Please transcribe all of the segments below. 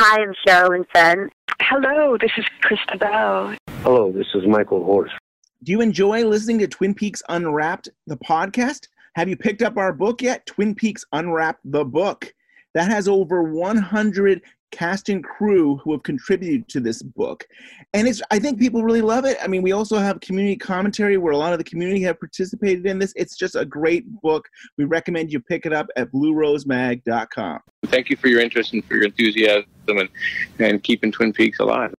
Hi, I'm Sherilyn Fenn. Hello, this is Chrysta Bell. Hello, this is Michael Horse. Do you enjoy listening to Twin Peaks Unwrapped, the podcast? Have you picked up our book yet? Twin Peaks Unwrapped, the book. That has over 100 cast and crew who have contributed to this book. And it's I think people really love it. I mean, we also have community commentary where a lot of the community have participated in this. It's just a great book. We recommend you pick it up at bluerosemag.com. Thank you for your interest and for your enthusiasm and, and keeping Twin Peaks alive.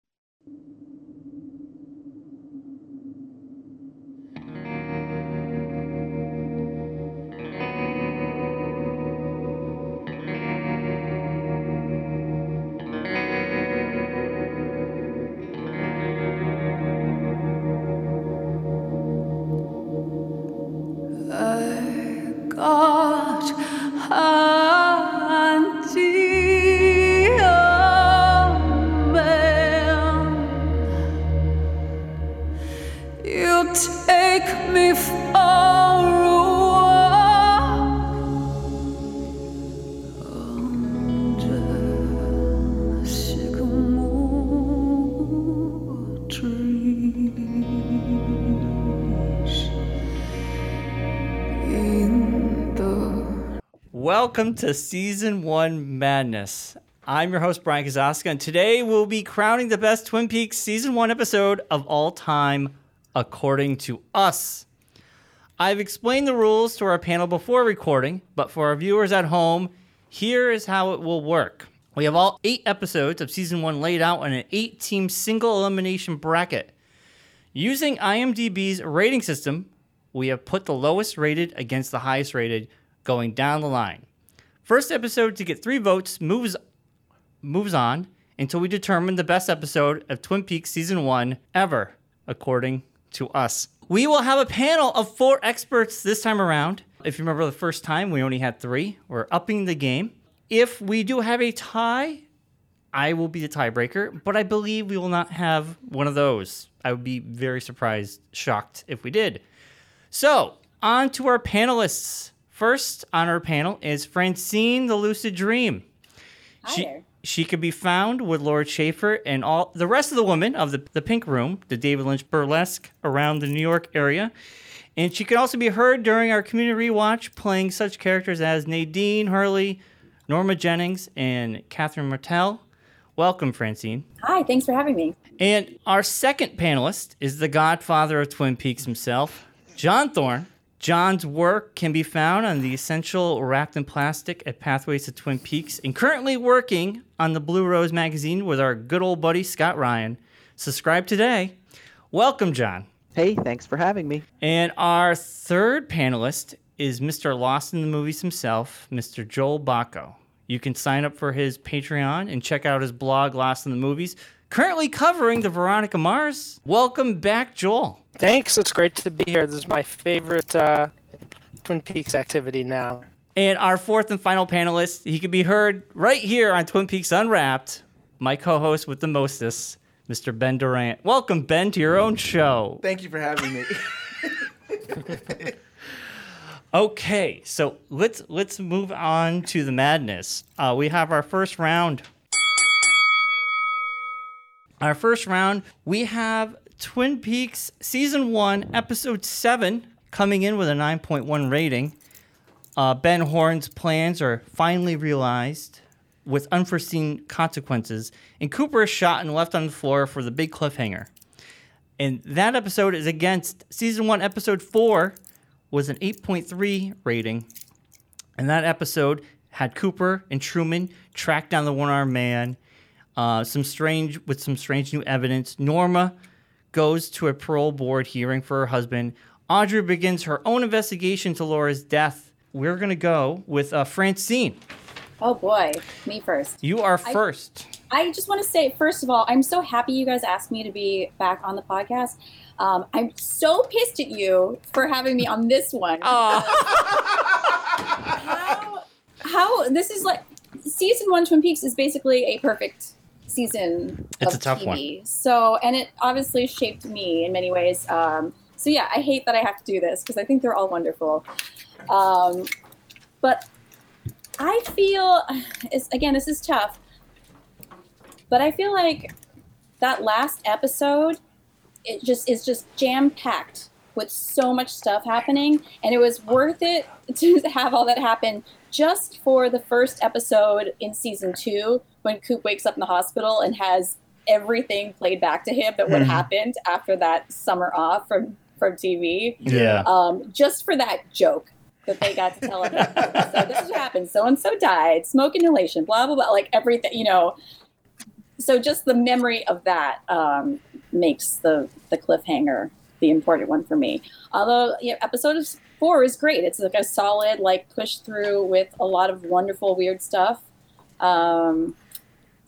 To Season 1 Madness. I'm your host, Brian Kozaczka, and today we'll be crowning the best Twin Peaks Season 1 episode of all time, according to us. I've explained the rules to our panel before recording, but for our viewers at home, here is how it will work. We have all eight episodes of Season 1 laid out in an eight team single elimination bracket. Using IMDb's rating system, we have put the lowest rated against the highest rated going down the line. First episode to get three votes moves moves on until we determine the best episode of Twin Peaks season one ever, according to us. We will have a panel of four experts this time around. If you remember the first time, we only had three. We're upping the game. If we do have a tie, I will be the tiebreaker, but I believe we will not have one of those. I would be very surprised, shocked if we did. So, on to our panelists. First on our panel is Francine the Lucid Dream. Hi she, there. she could be found with Lord Schaefer and all the rest of the women of the, the Pink Room, the David Lynch burlesque around the New York area. And she can also be heard during our community rewatch playing such characters as Nadine Hurley, Norma Jennings, and Catherine Martell. Welcome, Francine. Hi, thanks for having me. And our second panelist is the godfather of Twin Peaks himself, John Thorne. John's work can be found on the essential wrapped in plastic at Pathways to Twin Peaks, and currently working on the Blue Rose magazine with our good old buddy Scott Ryan. Subscribe today. Welcome, John. Hey, thanks for having me. And our third panelist is Mr. Lost in the Movies himself, Mr. Joel Bocko. You can sign up for his Patreon and check out his blog, Lost in the Movies, currently covering the Veronica Mars. Welcome back, Joel. Thanks. It's great to be here. This is my favorite uh, Twin Peaks activity now. And our fourth and final panelist, he can be heard right here on Twin Peaks Unwrapped. My co-host with the mostest, Mr. Ben Durant. Welcome, Ben, to your own show. Thank you for having me. Okay, so let's let's move on to the madness. Uh, we have our first round. Our first round, we have Twin Peaks season one, episode seven, coming in with a 9.1 rating. Uh, ben Horne's plans are finally realized with unforeseen consequences, and Cooper is shot and left on the floor for the big cliffhanger. And that episode is against season one, episode four, was an 8.3 rating. And that episode had Cooper and Truman track down the one-armed man. Uh, some strange with some strange new evidence. Norma goes to a parole board hearing for her husband. Audrey begins her own investigation to Laura's death. We're gonna go with uh, Francine. Oh boy, me first. You are first. I just want to say, first of all, I'm so happy you guys asked me to be back on the podcast. Um, I'm so pissed at you for having me on this one. how, how this is like season one Twin Peaks is basically a perfect season It's of a tough TV. So, and it obviously shaped me in many ways. Um, so yeah, I hate that I have to do this because I think they're all wonderful. Um, but I feel, it's, again, this is tough. But I feel like that last episode, it just is just jam packed with so much stuff happening, and it was worth it to have all that happen just for the first episode in season two when Coop wakes up in the hospital and has everything played back to him that what Mhm. happened after that summer off from from TV Yeah. um, just for that joke that they got to tell him. so this is what happened. So and so died. Smoke inhalation. Blah blah blah. Like everything, you know. So just the memory of that um, makes the the cliffhanger the important one for me. Although yeah, episode four is great. It's like a solid like push through with a lot of wonderful weird stuff. Um,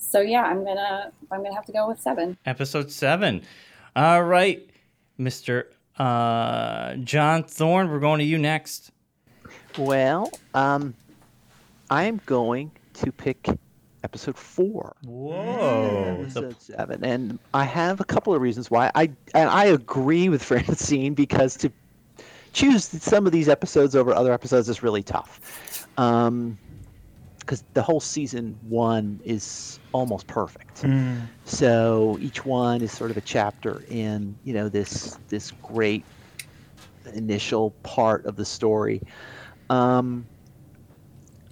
so yeah, I'm gonna I'm gonna have to go with seven. Episode seven. All right, Mr. Uh, John Thorne, we're going to you next. Well, um, I am going to pick episode four. Whoa. Episode seven, and I have a couple of reasons why. I and I agree with Francine because to choose some of these episodes over other episodes is really tough. Um, because the whole season one is almost perfect. So each one is sort of a chapter in you know this this great initial part of the story. Um,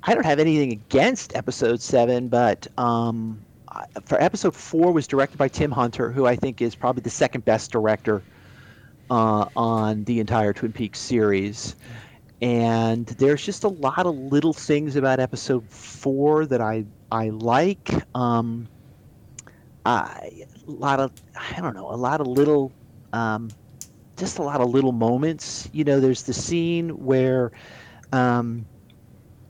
I don't have anything against episode seven, but um, for episode four was directed by Tim Hunter, who I think is probably the second best director uh, on the entire Twin Peaks series. And there's just a lot of little things about episode four that I I like. Um, I, a lot of I don't know, a lot of little, um, just a lot of little moments. You know, there's the scene where um,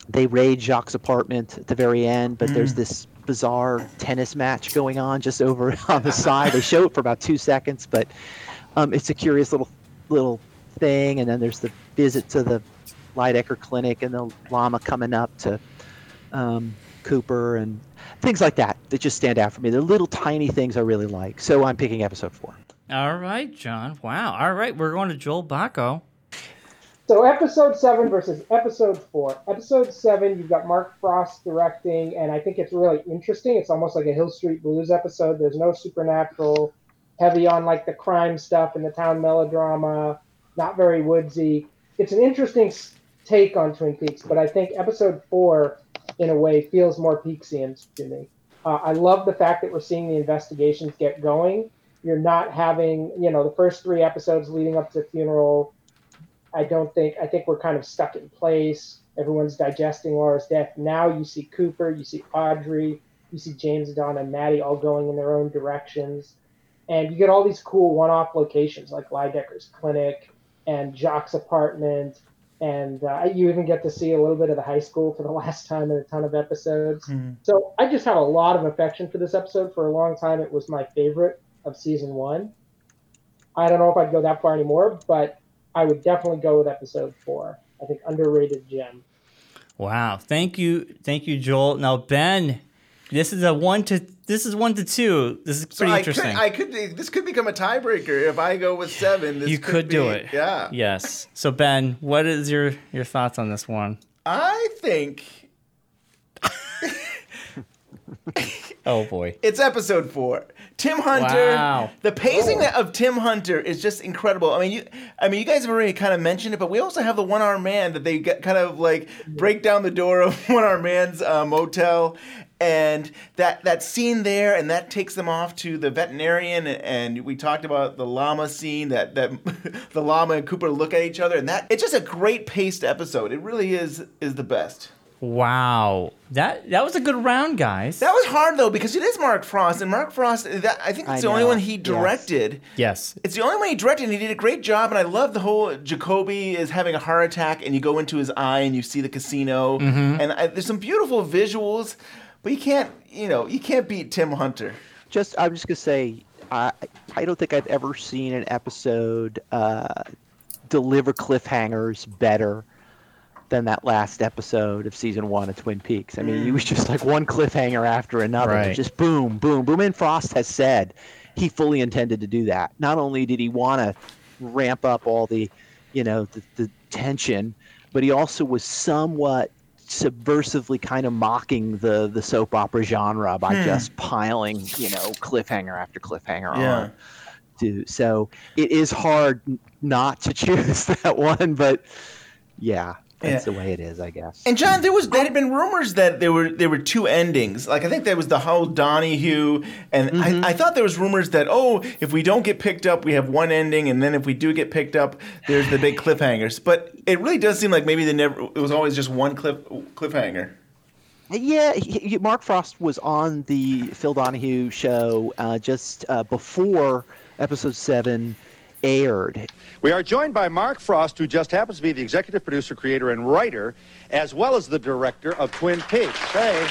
they raid Jacques' apartment at the very end, but there's this bizarre tennis match going on just over on the side. They show it for about two seconds, but um, it's a curious little little thing. And then there's the visit to the Lydecker Clinic and the llama coming up to um, Cooper and things like that that just stand out for me. They're little tiny things I really like. So I'm picking episode four. All right, John. Wow. All right, we're going to Joel Bocko. So episode seven versus episode four. Episode seven, you've got Mark Frost directing, and I think it's really interesting. It's almost like a Hill Street Blues episode. There's no supernatural, heavy on like the crime stuff and the town melodrama, not very woodsy. It's an interesting s- take on Twin Peaks, but I think episode four, in a way, feels more Peaksian to me. Uh, I love the fact that we're seeing the investigations get going. You're not having, you know, the first three episodes leading up to the funeral I don't think I think we're kind of stuck in place. Everyone's digesting Laura's death. Now you see Cooper, you see Audrey, you see James, Donna, and Maddie all going in their own directions, and you get all these cool one-off locations like Lydecker's clinic and Jock's apartment, and uh, you even get to see a little bit of the high school for the last time in a ton of episodes. So I just have a lot of affection for this episode. For a long time, it was my favorite of season one. I don't know if I'd go that far anymore, but I would definitely go with episode four. I think underrated gem. Wow. Thank you. Thank you, Joel. Now, Ben, this is a one to this is one to two. This is So pretty I could, interesting. I could. This could become a tiebreaker if I go with seven. This you could, do be- it. Yeah. Yes. So Ben, what is your your thoughts on this one? I think Oh boy. it's episode four. Tim Hunter. Wow. The pacing of Tim Hunter is just incredible. I mean, you. I mean, you guys have already kind of mentioned it, but we also have the one armed man that they get kind of like break down the door of one armed man's uh, motel, and that that scene there, and that takes them off to the veterinarian, and we talked about the llama scene that that the llama and Cooper look at each other, and that it's just a great paced episode. It really is is the best. Wow. That that was a good round, guys. That was hard though because it is Mark Frost, and Mark Frost. That, I think it's I the only one he directed. yes. It's the only one he directed, and he did a great job. And I love the whole Jacoby is having a heart attack, and you go into his eye and you see the casino, mm-hmm. and I, there's some beautiful visuals, but you can't, you know, you can't beat Tim Hunter. Just, I'm just gonna say, I, I don't think I've ever seen an episode uh, deliver cliffhangers better than that last episode of season one of Twin Peaks. I mean, it was just like one cliffhanger after another, Right. just boom, boom, boom. And Frost has said he fully intended to do that. Not only did he want to ramp up all the, you know, the, the tension, but he also was somewhat subversively kind of mocking the the soap opera genre by Hmm. just piling, you know, cliffhanger after cliffhanger Yeah. on. To, so it is hard not to choose that one, but yeah, that's Yeah. the way it is, I guess. And John, there was there had been rumors that there were there were two endings. Like I think there was the whole Donahue, and Mm-hmm. I, I thought there was rumors that oh, if we don't get picked up, we have one ending, and then if we do get picked up, there's the big cliffhangers. But it really does seem like maybe they never. It was always just one cliff cliffhanger. Yeah, he, he- Mark Frost was on the Phil Donahue show uh, just uh, before episode seven aired. We are joined by Mark Frost, who just happens to be the executive producer, creator, and writer, as well as the director of Twin Peaks. Hey.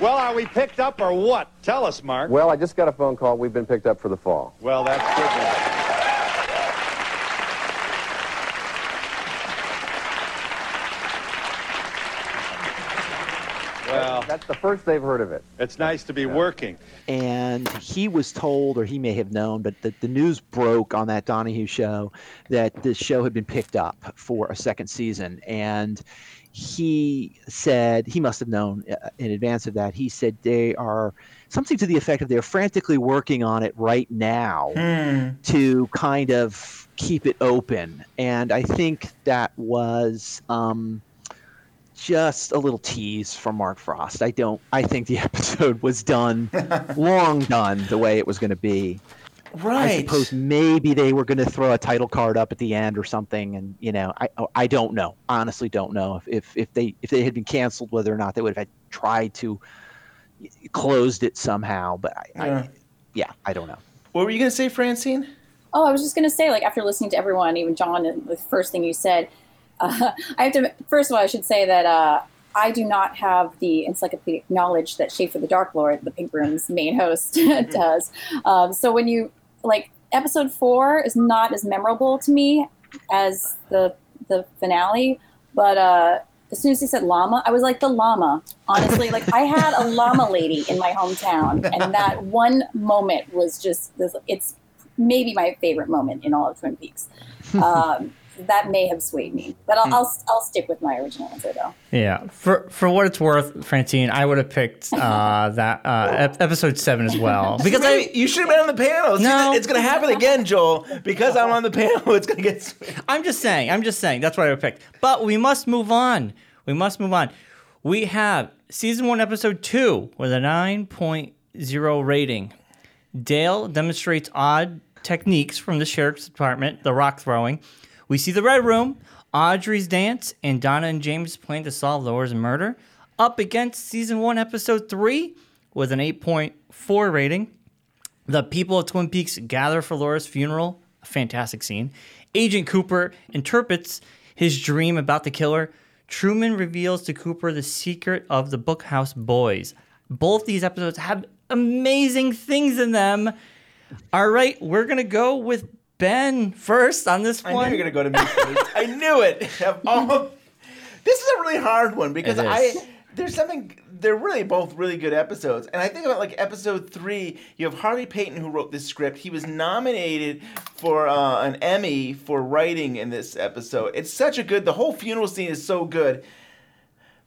Well, are we picked up or what? Tell us, Mark. Well, I just got a phone call. We've been picked up for the fall. Well, that's good news. Well, That's the first they've heard of it. it's nice to be working. and he was told, or he may have known, but the, the news broke on that Donahue show that the show had been picked up for a second season. And he said, he must have known uh, in advance of that, he said they are something to the effect of they're frantically working on it right now to kind of keep it open. And I think that was. Um, just a little tease from Mark Frost. I don't. I think the episode was done, long done, the way it was going to be. Right. I Right. suppose maybe they were going to throw a title card up at the end or something, and you know, I I don't know. Honestly, don't know if if, if they if they had been canceled, whether or not they would have had tried to closed it somehow. But I, Yeah. I yeah, I don't know. What were you gonna say, Francine? Oh, I was just gonna say, like after listening to everyone, even John, and the first thing you said, uh, I have to. First of all, I should say that uh, I do not have the encyclopedic knowledge that Schaefer the Dark Lord, the Pink Room's main host, does. Um, so when you like episode four is not as memorable to me as the the finale, but uh, as soon as he said llama, I was like the llama. Honestly, like I had a llama lady in my hometown, and that one moment was just this. It's maybe my favorite moment in all of Twin Peaks. Um, that may have swayed me, but I'll, I'll I'll stick with my original answer though. Yeah, for for what it's worth, Francine, I would have picked uh, that uh, ep- episode seven as well because I you should have been on the panel. See, No. it's gonna happen again, Joel. Because I'm on the panel, it's gonna get. I'm just saying. I'm just saying. That's what I would pick. But we must move on. We must move on. We have season one, episode two, with a 9.0 rating. Dale demonstrates odd techniques from the sheriff's department, the rock throwing. We see the red room, Audrey's dance, and Donna and James plan to solve Laura's murder. Up against season one, episode three, with an 8.4 rating. The people of Twin Peaks gather for Laura's funeral. A fantastic scene. Agent Cooper interprets his dream about the killer. Truman reveals to Cooper the secret of the Bookhouse Boys. Both these episodes have amazing things in them. All right, we're gonna go with Ben first on this one. I knew you were gonna go to me first. I knew it. All- this is a really hard one because I there's something. They're really both really good episodes, and I think about like episode three. You have Harley Peyton who wrote this script. He was nominated for uh, an Emmy for writing in this episode. It's such a good. The whole funeral scene is so good.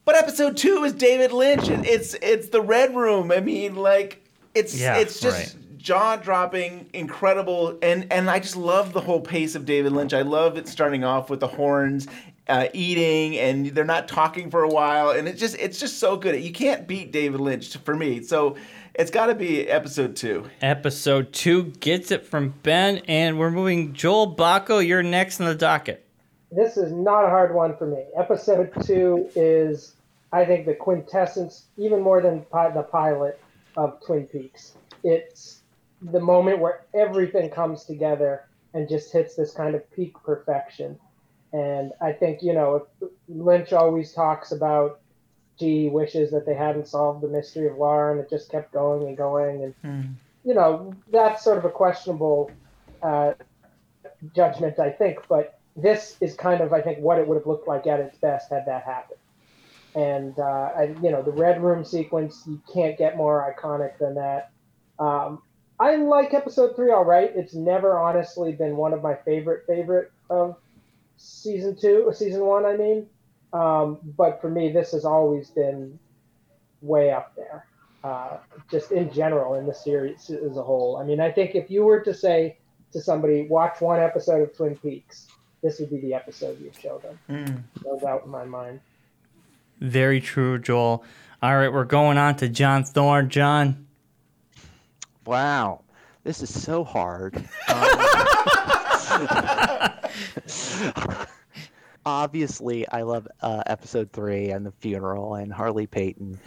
But episode two is David Lynch. It's it's the Red Room. I mean, like it's Yeah, it's just jaw dropping, incredible, and and I just love the whole pace of David Lynch. I love it starting off with the Hornes. Uh, eating and they're not talking for a while and it's just it's just so good you can't beat david lynch for me so it's got to be episode two Episode two gets it from Ben, and we're moving Joel Bocko. You're next on the docket. This is not a hard one for me. Episode two is, I think, the quintessence, even more than pi- the pilot of Twin Peaks. It's the moment where everything comes together and just hits this kind of peak perfection. And I think, you know, if Lynch always talks about, he wishes that they hadn't solved the mystery of Laura and it just kept going and going. And, you know, that's sort of a questionable uh, judgment, I think. But this is kind of, I think, what it would have looked like at its best had that happened. And, uh, I, you know, the Red Room sequence, you can't get more iconic than that. Um, I like episode three all right. It's never honestly been one of my favorite favorite of season two or season one. I mean, um, but for me, this has always been way up there. Uh, just in general in the series as a whole. I mean, I think if you were to say to somebody, watch one episode of Twin Peaks, this would be the episode you'd show them. Mm. No doubt in my mind. Very true, Joel. All right, we're going on to John Thorne. John. Wow, this is so hard. Um, obviously, I love uh, episode three and the funeral and Harley Peyton,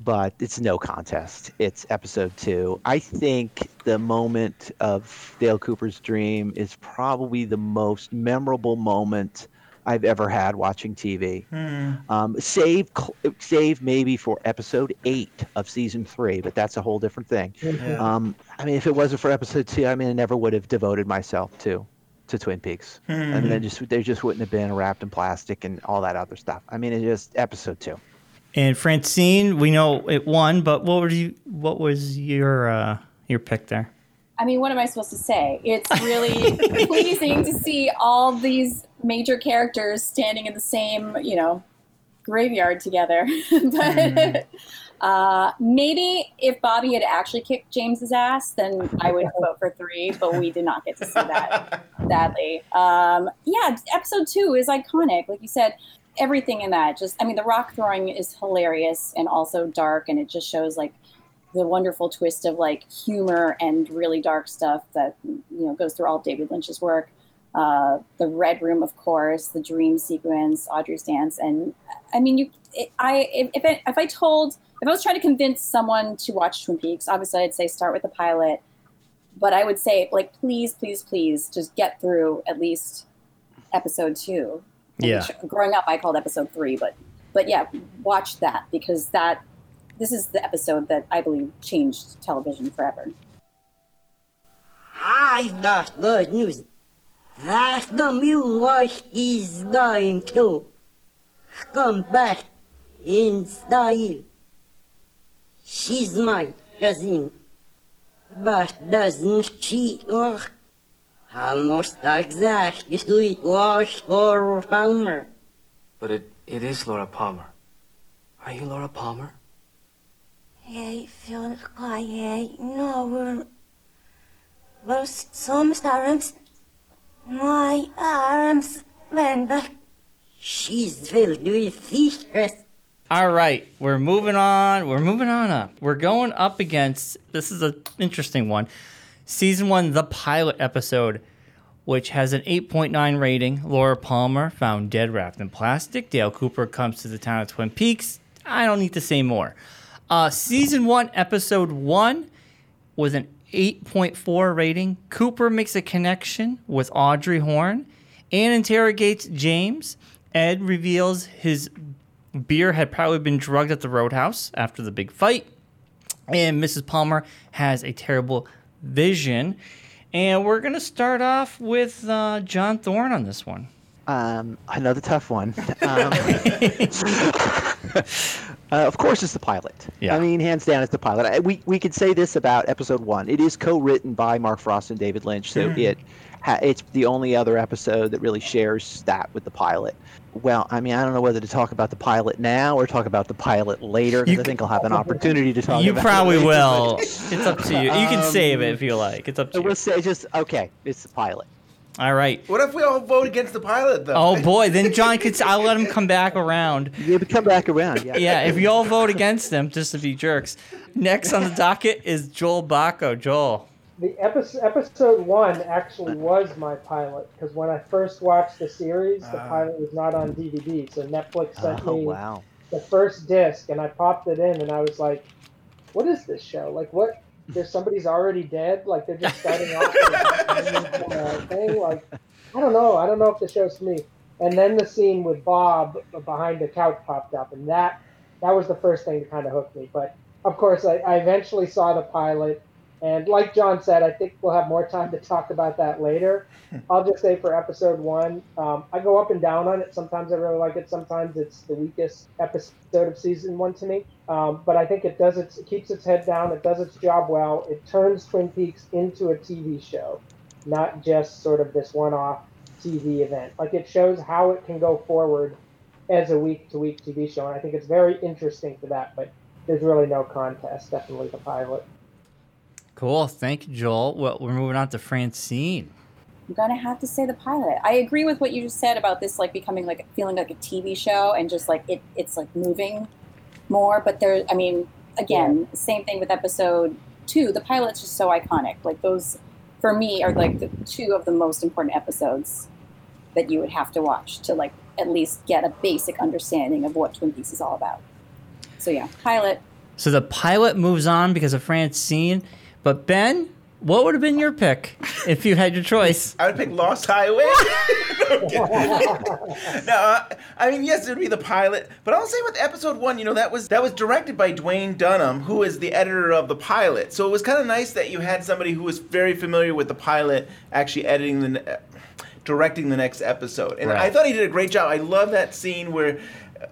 but it's no contest. It's episode two. I think the moment of Dale Cooper's dream is probably the most memorable moment I've ever had watching TV. Um, save, save maybe for episode eight of season three, but that's a whole different thing. Yeah. Um, I mean, if it wasn't for episode two, I mean, I never would have devoted myself to to Twin Peaks. I mean, they Mhm. just they just wouldn't have been wrapped in plastic and all that other stuff. I mean, it just episode two. And Francine, we know it won, but what were you? What was your uh, your pick there? I mean, what am I supposed to say? It's really pleasing to see all these major characters standing in the same, you know, graveyard together. but uh, maybe if Bobby had actually kicked James's ass, then I would vote for three. But we did not get to see that, sadly. Um, yeah, episode two is iconic, like you said. Everything in that, just I mean, the rock throwing is hilarious and also dark, and it just shows like the wonderful twist of like humor and really dark stuff that you know goes through all David Lynch's work. Uh, the Red Room, of course, the dream sequence, Audrey's dance, and I mean, you. It, I if if I, if I told if I was trying to convince someone to watch Twin Peaks, obviously I'd say start with the pilot, but I would say like please, please, please, just get through at least episode two. Yeah. Which, growing up, I called episode three, but but yeah, watch that because that this is the episode that I believe changed television forever. I've got good news. That the mule is going to come back in style. She's my cousin. But doesn't she look almost exactly like Laura Palmer? But it, it is Laura Palmer. Are you Laura Palmer? I feel like I know we're lost some arms. My arms went back. She's filled with secrets. All right, we're moving on. We're moving on up. We're going up against this is an interesting one. Season one, the pilot episode, which has an 8.9 rating. Laura Palmer found dead wrapped in plastic. Dale Cooper comes to the town of Twin Peaks. I don't need to say more. Uh, season one, episode one, was an 8.4 rating. Cooper makes a connection with Audrey Horne and interrogates James. Ed reveals his beer had probably been drugged at the roadhouse after the big fight. And Mrs. Palmer has a terrible vision. And we're going to start off with uh, John Thorne on this one. Um, another tough one. Um, uh, of course, it's the pilot. Yeah. I mean, hands down, it's the pilot. I, we we could say this about episode one. It is co-written by Mark Frost and David Lynch, so Mhm. it ha- it's the only other episode that really shares that with the pilot. Well, I mean, I don't know whether to talk about the pilot now or talk about the pilot later because I think I'll have an opportunity to talk. You about probably it later, You probably will. It's up to you. You can Um, save it if you like. It's up to you. We'll say just okay. It's the pilot. All right. What if we all vote against the pilot, though? Oh boy, then John could. I'll let him come back around. Yeah, but come back around. Yeah. Yeah, if you all vote against them, just to be jerks. Next on the docket is Joel Bocko. Joel. The episode, episode one actually was my pilot because when I first watched the series, the Ah. pilot was not on DVD. So Netflix sent Oh me wow. the first disc, and I popped it in, and I was like, "What is this show? Like, what? There's somebody's already dead. Like they're just starting off thing. Like, I don't know. I don't know if the show's for me." And then the scene with Bob behind the couch popped up, and that that was the first thing to kind of hook me. But of course, I, I eventually saw the pilot, And like John said, I think we'll have more time to talk about that later. I'll just say for episode one, um, I go up and down on it. Sometimes I really like it. Sometimes it's the weakest episode of season one to me. Um, but I think it does its, it keeps its head down. It does its job well. It turns Twin Peaks into a TV show, not just sort of this one-off TV event. Like it shows how it can go forward as a week-to-week TV show, and I think it's very interesting for that. But there's really no contest. Definitely the pilot. Cool. Thank you, Joel. Well, we're moving on to Francine. I'm gonna have to say the pilot. I agree with what you just said about this like becoming like feeling like a TV show and just like it it's like moving more. But there, I mean, again, same thing with episode two. The pilot's just so iconic. Like those, for me, are like the two of the most important episodes that you would have to watch to like at least get a basic understanding of what Twin Peaks is all about. So yeah, pilot. So the pilot moves on because of Francine. But Ben, what would have been your pick if you had your choice? I would pick Lost Highway. no, uh, I mean yes, it would be the pilot, but I'll say with episode one, you know that was that was directed by Duwayne Dunham, who is the editor of the pilot. So it was kind of nice that you had somebody who was very familiar with the pilot actually editing the. Uh, directing the next episode and Right. i thought he did a great job i love that scene where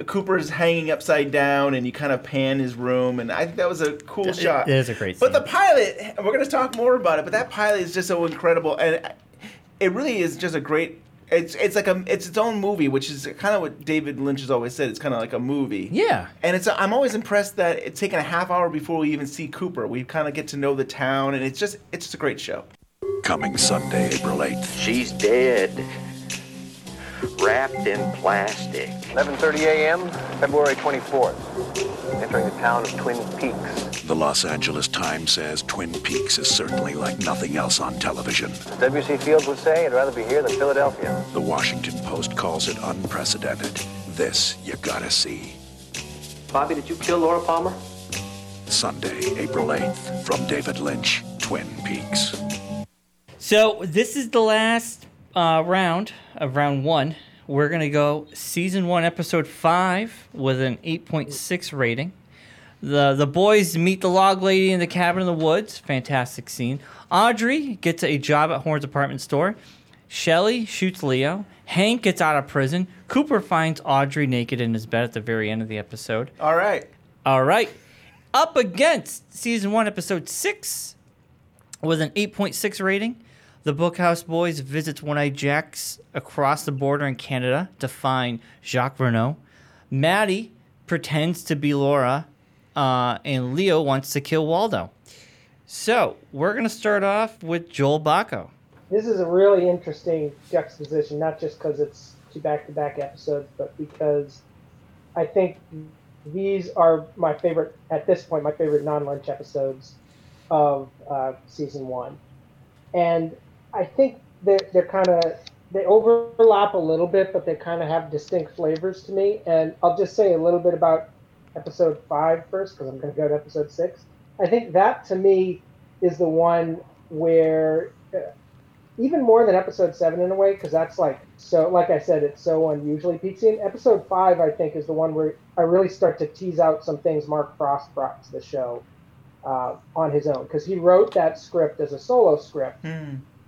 Cooper's hanging upside down, and you kind of pan his room, and I think that was a cool It- shot. it is a great But the pilot, we're going to talk more about it. But that pilot is just so incredible, and it really is just a great. It's it's like a it's its own movie, which is kind of what David Lynch has always said. It's kind of like a movie. Yeah. And it's I'm always impressed that it's taken a half hour before we even see Cooper. We kind of get to know the town, and it's just it's just a great show. Coming Sunday, April 8th. She's dead. Wrapped in plastic. 11:30 a.m., February 24th. Entering the town of Twin Peaks. The Los Angeles Times says Twin Peaks is certainly like nothing else on television. As W.C. Fields would say, I'd rather be here than Philadelphia. The Washington Post calls it unprecedented. This you gotta see. Bobby, did you kill Laura Palmer? Sunday, April 8th, from David Lynch, Twin Peaks. So this is the last uh, round of round one. We're gonna go season one, episode five, with an eight point six rating. The the boys meet the log lady in the cabin in the woods. Fantastic scene. Audrey gets a job at Horne's apartment store. Shelly shoots Leo. Hank gets out of prison. Cooper finds Audrey naked in his bed at the very end of the episode. All right. All right. Up against season one, episode six, with an 8.6 rating. The Bookhouse Boys visits One Eye Jacks across the border in Canada to find Jacques Renault. Maddie pretends to be Laura, uh, and Leo wants to kill Waldo. So we're gonna start off with Joel Bocko. This is a really interesting juxtaposition, not just because it's two back-to-back episodes, but because I think these are my favorite at this point, my favorite non-Lynch episodes of uh, season one, and I think they're they're kind of they overlap a little bit, but they kind of have distinct flavors to me. And I'll just say a little bit about episode five first, because I'm going to go to episode six. I think that to me is the one where uh, even more than episode seven in a way, because that's like so. Like I said, it's so unusually Peaksian. Episode five, I think, is the one where I really start to tease out some things Mark Frost brought to the show uh, on his own, because he wrote that script as a solo script,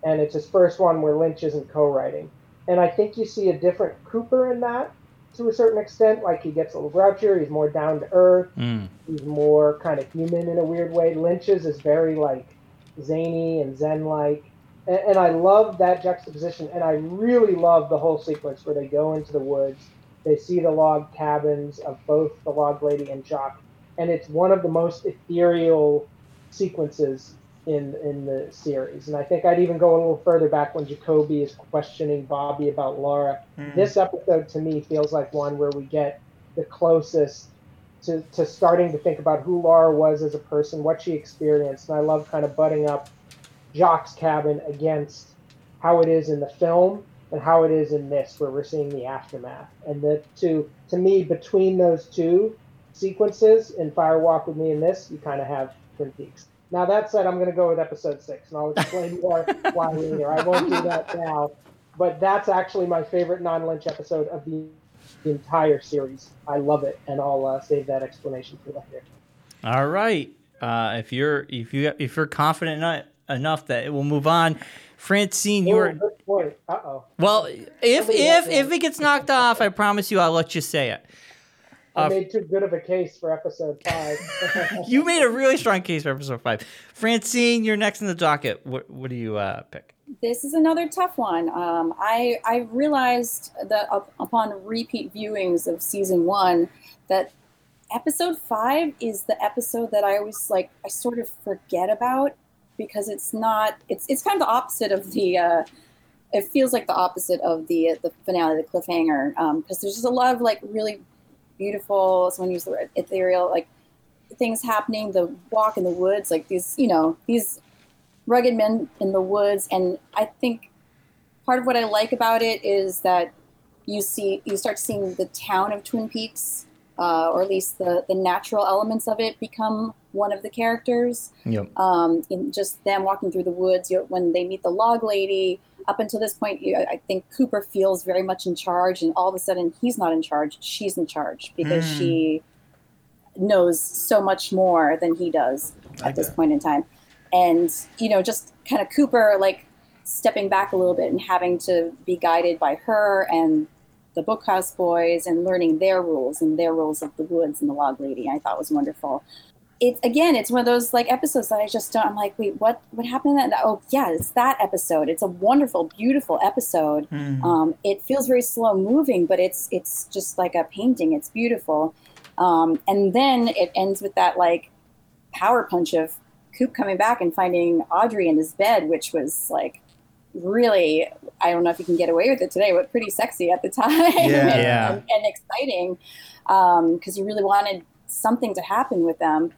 and it's his first one where Lynch isn't co-writing. And I think you see a different Cooper in that to a certain extent. Like he gets a little grouchier, he's more down to earth, mm. he's more kind of human in a weird way. Lynch's is very like zany and zen-like, and, and I love that juxtaposition. And I really love the whole sequence where they go into the woods, they see the log cabins of both the log lady and Jock, and it's one of the most ethereal sequences in in the series. And I think I'd even go a little further back when Jacoby is questioning Bobby about Laura. Mhm. This episode to me feels like one where we get the closest to, to starting to think about who Laura was as a person, what she experienced. And I love kind of butting up Jock's cabin against how it is in the film and how it is in this, where we're seeing the aftermath. And the two, to me, between those two sequences in Fire Walk with Me and this, you kind of have Twin Peaks. Now that said, I'm going to go with episode six, and I'll explain more why later. I won't do that now, but that's actually my favorite non-Lynch episode of the, the entire series. I love it, and I'll uh, save that explanation for later. All right. Uh, if you're if you if you're confident enough, enough that it will move on, Francine, you're good point. Uh oh. well. If if if it gets knocked off, I promise you, I'll let you say it. I Uh, made too good of a case for episode five. you made a really strong case for episode five. Francine, you're next in the docket. What what do you uh, pick? this is another tough one. Um, I I realized that up, upon repeat viewings of season one that episode five is the episode that I always like I sort of forget about because it's not it's it's kind of the opposite of the uh, it feels like the opposite of the the finale the cliffhanger because there's just a lot of like really beautiful someone used the word ethereal like things happening the walk in the woods like these you know these rugged men in the woods and i think part of what i like about it is that you see you start seeing the town of twin peaks uh, or at least the the natural elements of it become one of the characters Yep. um, in just them walking through the woods you, when they meet the log lady up until this point i think cooper feels very much in charge and all of a sudden he's not in charge she's in charge because Hmm. she knows so much more than he does at this point in time. And you know just kind of cooper like stepping back a little bit and having to be guided by her and the bookhouse boys and learning their rules and their rules of the woods and the log lady i thought was wonderful it's again it's one of those like episodes that i just don't i'm like wait what what happened in that? Oh yeah it's that episode. It's a wonderful beautiful episode. Mhm. um, it feels very slow moving but it's it's just like a painting. It's beautiful. Um, and then it ends with that like power punch of coop coming back and finding audrey in his bed which was like really i don't know if you can get away with it today but pretty sexy at the time. Yeah. and, Yeah. and, and exciting because you really wanted something to happen with them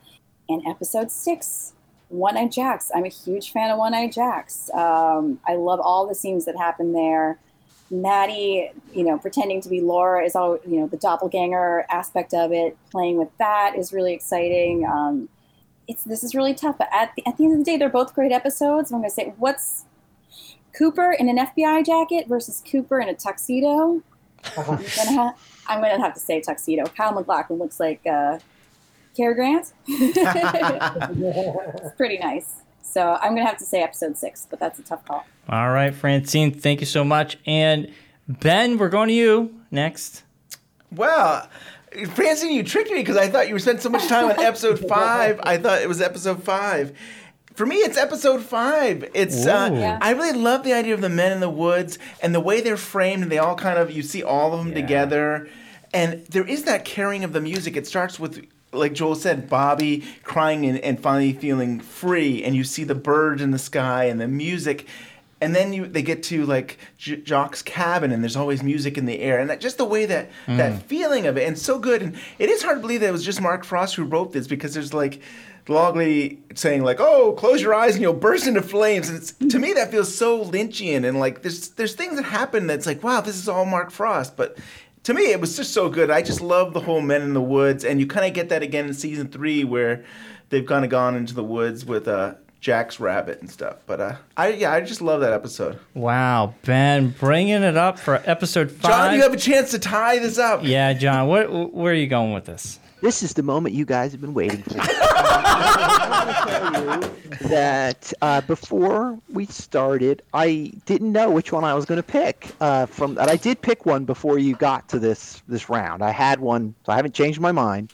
and episode six one eyed jacks. I'm a huge fan of one eyed jacks. Um, i love all the scenes that happen there. Maddie you know pretending to be laura is all you know the doppelganger aspect of it. Playing with that is really exciting. Um, it's this is really tough but at the, at the end of the day they're both great episodes. I'm going to say what's cooper in an fbi jacket versus cooper in a tuxedo? I'm gonna, ha- I'm gonna have to say tuxedo. Kyle MacLachlan looks like uh, Cary Grant. it's pretty nice. So I'm gonna have to say episode six, but that's a tough call. All right, Francine, thank you so much. And Ben, we're going to you next. Well, Francine, you tricked me because I thought you spent so much time on episode five. I thought it was episode five. For me, it's episode five. It's uh, Yeah. I really love the idea of the men in the woods and the way they're framed. And they all kind of you see all of them together, and there is that carrying of the music. It starts with. Like Joel said, Bobby crying and, and finally feeling free, and you see the birds in the sky and the music, and then you they get to like J- Jock's cabin, and there's always music in the air, and that, just the way that Mm. that feeling of it, and so good. And it is hard to believe that it was just Mark Frost who wrote this because there's like the saying like, "Oh, close your eyes and you'll burst into flames." And it's, to me, that feels so Lynchian, and like there's there's things that happen that's like, wow, this is all Mark Frost, but. To me, it was just so good. I just love the whole Men in the Woods, and you kind of get that again in season three, where they've kind of gone into the woods with uh, Jack's rabbit and stuff. But uh, I yeah, I just love that episode. Wow, Ben, bringing it up for episode five. John, you have a chance to tie this up. yeah, John, what, where are you going with this? This is the moment you guys have been waiting for. that uh, before we started, I didn't know which one I was going to pick. Uh, from and I did pick one before you got to this this round. I had one, so I haven't changed my mind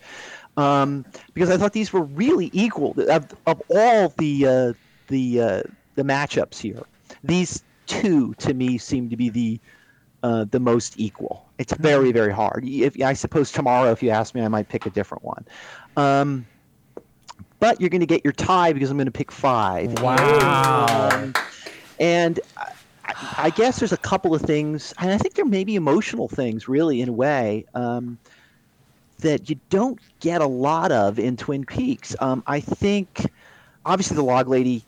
um, because I thought these were really equal of, of all the uh, the uh, the matchups here. These two to me seem to be the uh, the most equal. It's very very hard. If I suppose tomorrow, if you ask me, I might pick a different one. Um, but you're going to get your tie because I'm going to pick five. Wow. Um, and I, I guess there's a couple of things, and I think there may be emotional things, really, in a way, um, that you don't get a lot of in Twin Peaks. Um, I think, obviously, the Log Lady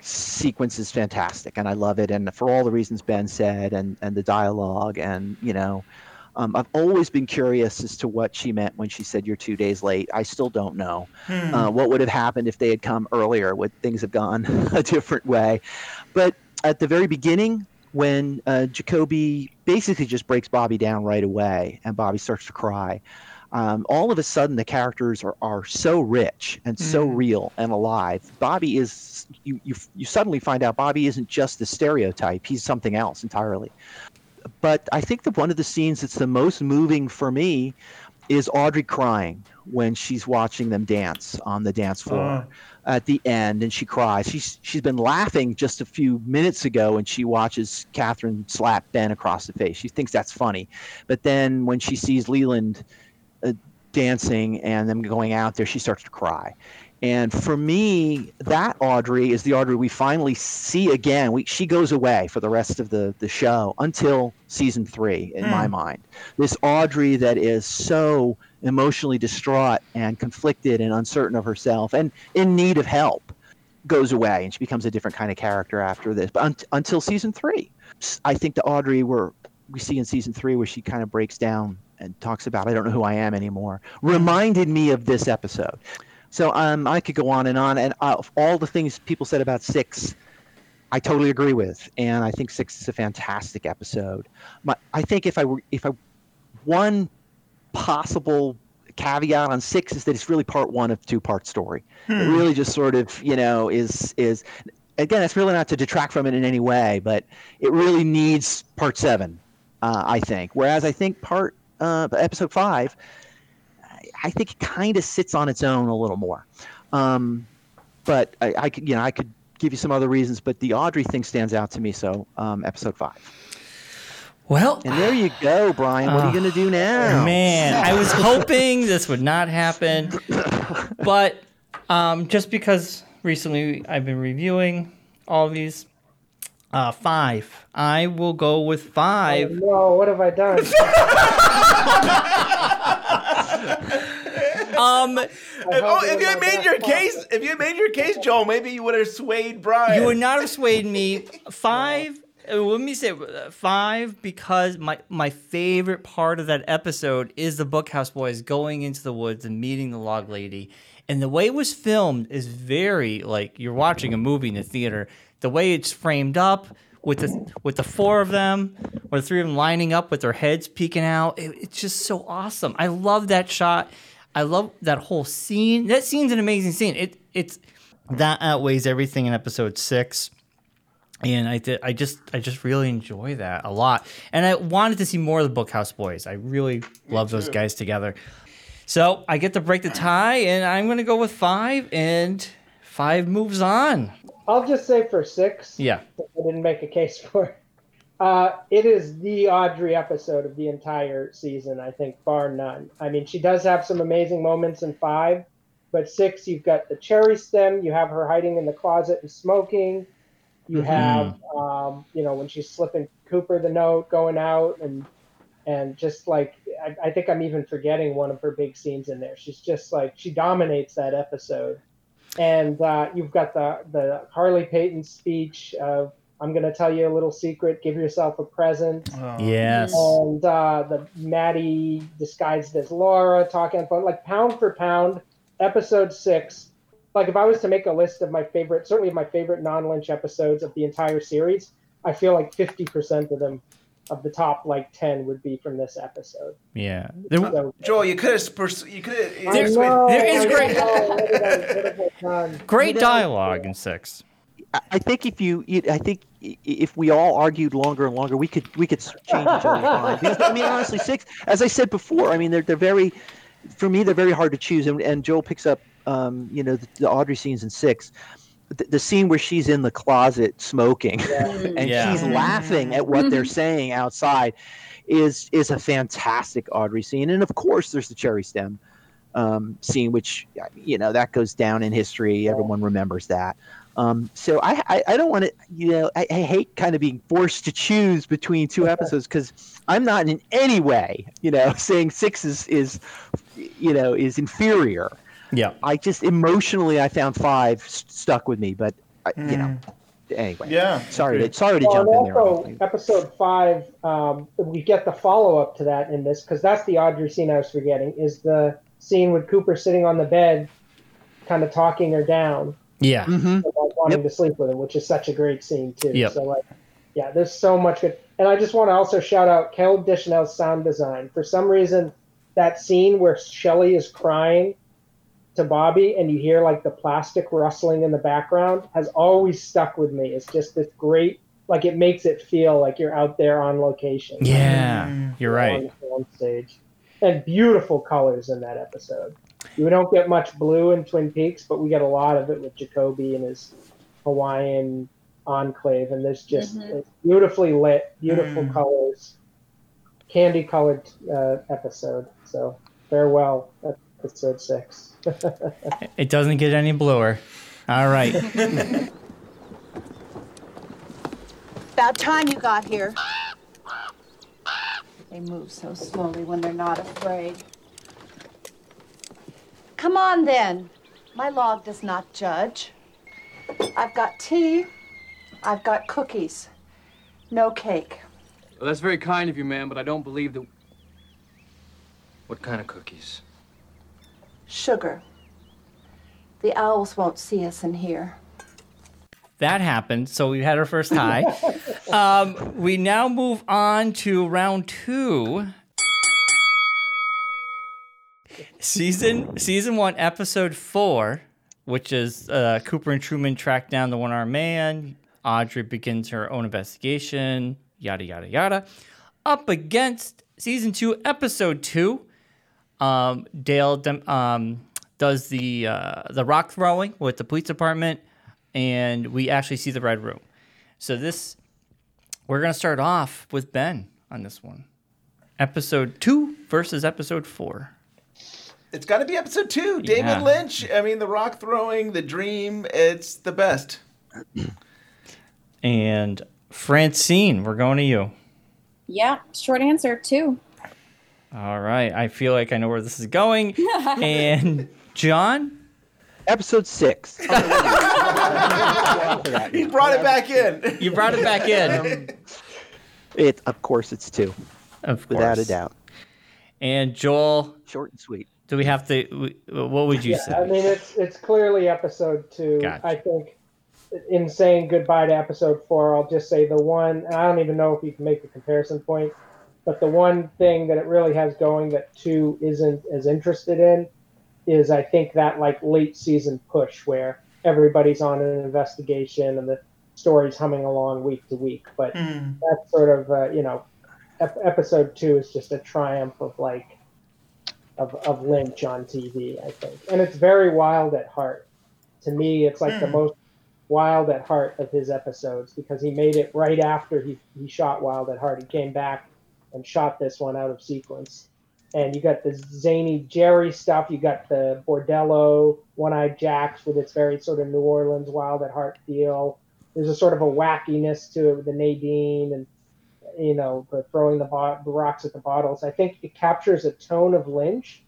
sequence is fantastic, and I love it, and for all the reasons Ben said, and and the dialogue, and you know. Um, I've always been curious as to what she meant when she said you're two days late. I still don't know. Hmm. Uh, what would have happened if they had come earlier? Would things have gone a different way? But at the very beginning, when uh, Jacoby basically just breaks Bobby down right away and Bobby starts to cry, Um, all of a sudden, the characters are, are so rich and so Mm. real and alive. Bobby is you, you you suddenly find out Bobby isn't just the stereotype; he's something else entirely. But I think that one of the scenes that's the most moving for me is Audrey crying when she's watching them dance on the dance floor at the end, and she cries. She's she's been laughing just a few minutes ago, and she watches Catherine slap Ben across the face. She thinks that's funny, but then when she sees Leland uh, dancing and them going out there, she starts to cry. And for me, that Audrey is the Audrey we finally see again. We, she goes away for the rest of the, the show until season three, in my Mm. mind. This Audrey that is so emotionally distraught and conflicted and uncertain of herself and in need of help goes away and she becomes a different kind of character after this. But un- until season three, I think the Audrey we're, we see in season three where she kind of breaks down and talks about I don't know who I am anymore reminded me of this episode. So um, I could go on and on, and uh, all the things people said about six, I totally agree with, and I think six is a fantastic episode. My, I think if I were if I one possible caveat on six is that it's really part one of two part story. It Hmm. really just sort of you know is is again it's really not to detract from it in any way, but it really needs part seven, uh, I think. Whereas I think part uh, episode five. I think it kind of sits on its own a little more. Um, but I, I could, you know, I could give you some other reasons, but the Audrey thing stands out to me. So, um, episode five. Well, and there you go, Brian. What are you going to do now? Man, I was hoping this would not happen, but um, just because recently I've been reviewing all of these, uh, five. I will go with five. Oh, no, what have I done? Um, oh, if you had made your case, if you had made your case, Joel, maybe you would have swayed Brian. You would not have swayed me. Five. uh, Let me say uh, five because my my favorite part of that episode is the Bookhouse Boys going into the woods and meeting the log lady, and the way it was filmed is very like you're watching a movie in the theater. The way it's framed up with the with the four of them or the three of them lining up with their heads peeking out, it- it's just so awesome. I love that shot. I love that whole scene. That scene's an amazing scene. It it's that outweighs everything in episode six. And I did, I just I just really enjoy that a lot. And I wanted to see more of the Bookhouse Boys. I really love those guys together. So I get to break the tie and I'm gonna go with five and five moves on. I'll just say for six. Yeah. I didn't make a case for it. Uh, it is the Audrey episode of the entire season, I think, bar none. I mean, she does have some amazing moments in five, but six, you've got the cherry stem, you have her hiding in the closet and smoking, you Mhm. have, um, you know, when she's slipping Cooper the note going out, and and just like I, I think I'm even forgetting one of her big scenes in there. She's just like she dominates that episode and uh, you've got the the Harley Peyton speech of "I'm going to tell you a little secret. Give yourself a present." Yes. And uh, the Maddy disguised as Laura talking about like pound for pound, episode six. Like if I was to make a list of my favorite, certainly my favorite non-Lynch episodes of the entire series, I feel like 50% of them, of the top like 10, would be from this episode. Yeah. So- Joel, you could have. Pers- you could have. I know, there is great- know, what did I- what have I done? Great dialogue in six. I- I think if you, you- I think i- if we all argued longer and longer, we could we could change each other's mind. Because, I mean, honestly, six. As I said before, I mean, they're they're very, for me, they're very hard to choose. And, and Joel picks up, um, you know, the, the Audrey scenes in six. The, the scene where she's in the closet smoking and Yeah. she's laughing at what they're saying outside is is a fantastic Audrey scene. And of course, there's the cherry stem um, scene, which you know that goes down in history. Everyone remembers that. Um, so I, I, I don't want to, you know, I, I hate kind of being forced to choose between two episodes because I'm not in any way, you know, saying six is, is, you know, is inferior. Yeah. I just emotionally, I found five s- stuck with me, but I, you know, anyway. Yeah. Sorry to, sorry to Well, jump and in there. also, episode five, um, we get the follow up to that in this because that's the Audrey scene I was forgetting. Is the scene with Cooper sitting on the bed, kind of talking her down, Yeah. Mm-hmm. and, like, wanting to sleep with him, which is such a great scene too. Yep. So like, yeah, there's so much good. And I just want to also shout out Caleb Dishnell's sound design. For some reason, that scene where Shelley is crying to Bobby and you hear like the plastic rustling in the background has always stuck with me. It's just this great like it makes it feel like you're out there on location. Yeah, mm. you're right. On stage. And beautiful colors in that episode. We don't get much blue in Twin Peaks, but we get a lot of it with Jacoby and his Hawaiian enclave. And there's just Mhm. beautifully lit, beautiful Mm. colors, candy colored uh, episode. So farewell, episode six. It doesn't get any bluer. All right. About time you got here. They move so slowly when they're not afraid. Come on then. My log does not judge. I've got tea. I've got cookies. No cake. Well, that's very kind of you, ma'am, but I don't believe that. What kind of cookies? Sugar. The owls won't see us in here. that happened. So we had our first tie. um, we now move on to round two. Season season one, episode four, which is uh, Cooper and Truman track down the one armed man. Audrey begins her own investigation. Yada yada yada. Up against season two, episode two. Um, Dale um, does the uh, the rock throwing with the police department, and we actually see the red room. So this, we're gonna start off with Ben on this one. Episode two versus episode four. It's got to be episode two. David Yeah. Lynch. I mean, the rock throwing, the dream. It's the best. And Francine, we're going to you. Yeah, short answer two. All right. I feel like I know where this is going. and John? Episode six. He brought it back in. You brought it back in. It, of course, it's two. Of course. Without a doubt. And Joel? Short and sweet. Do we have to, what would you yeah, say? I mean, it's it's clearly episode two. Gotcha. I think in saying goodbye to episode four, I'll just say the one, and I don't even know if you can make a comparison point, but the one thing that it really has going that two isn't as interested in is I think that like late season push where everybody's on an investigation and the story's humming along week to week. But that's sort of uh, you know, ep- episode two is just a triumph of like of, of Lynch on TV, I think. And it's very wild at heart. To me, it's like the Hmm. most wild at heart of his episodes because he made it right after he, he shot Wild at Heart. He came back and shot this one out of sequence. And you got the zany Jerry stuff, you got the Bordello, One Eyed Jacks with its very sort of New Orleans Wild at Heart feel. There's a sort of a wackiness to it with the Nadine and you know, the throwing the, bo- the rocks at the bottles. I think it captures a tone of Lynch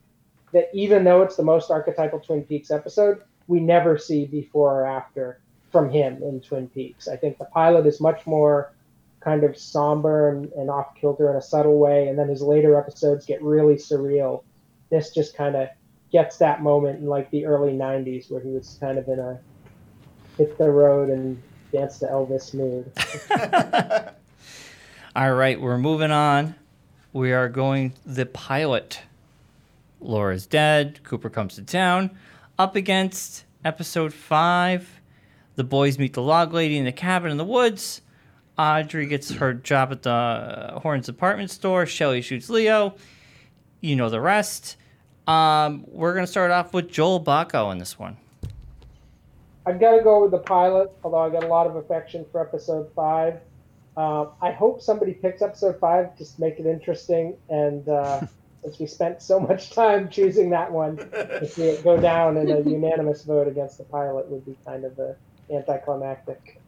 that even though it's the most archetypal Twin Peaks episode, we never see before or after from him in Twin Peaks. I think the pilot is much more kind of somber and, and off kilter in a subtle way, and then his later episodes get really surreal. This just kind of gets that moment in like the early 90s where he was kind of in a hit the road and dance to Elvis mood. All right, we're moving on. We are going the pilot. Laura's dead. Cooper comes to town. Up against episode five. The boys meet the log lady in the cabin in the woods. Audrey gets her job at the Horne's department store. Shelly shoots Leo. You know the rest. Um, we're gonna start off with Joel Bocko in this one. I've got to go with the pilot, although I got a lot of affection for episode five. Uh, I hope somebody picks episode five, just make it interesting. And uh, since we spent so much time choosing that one, to see it go down in a unanimous vote against the pilot would be kind of a anticlimactic.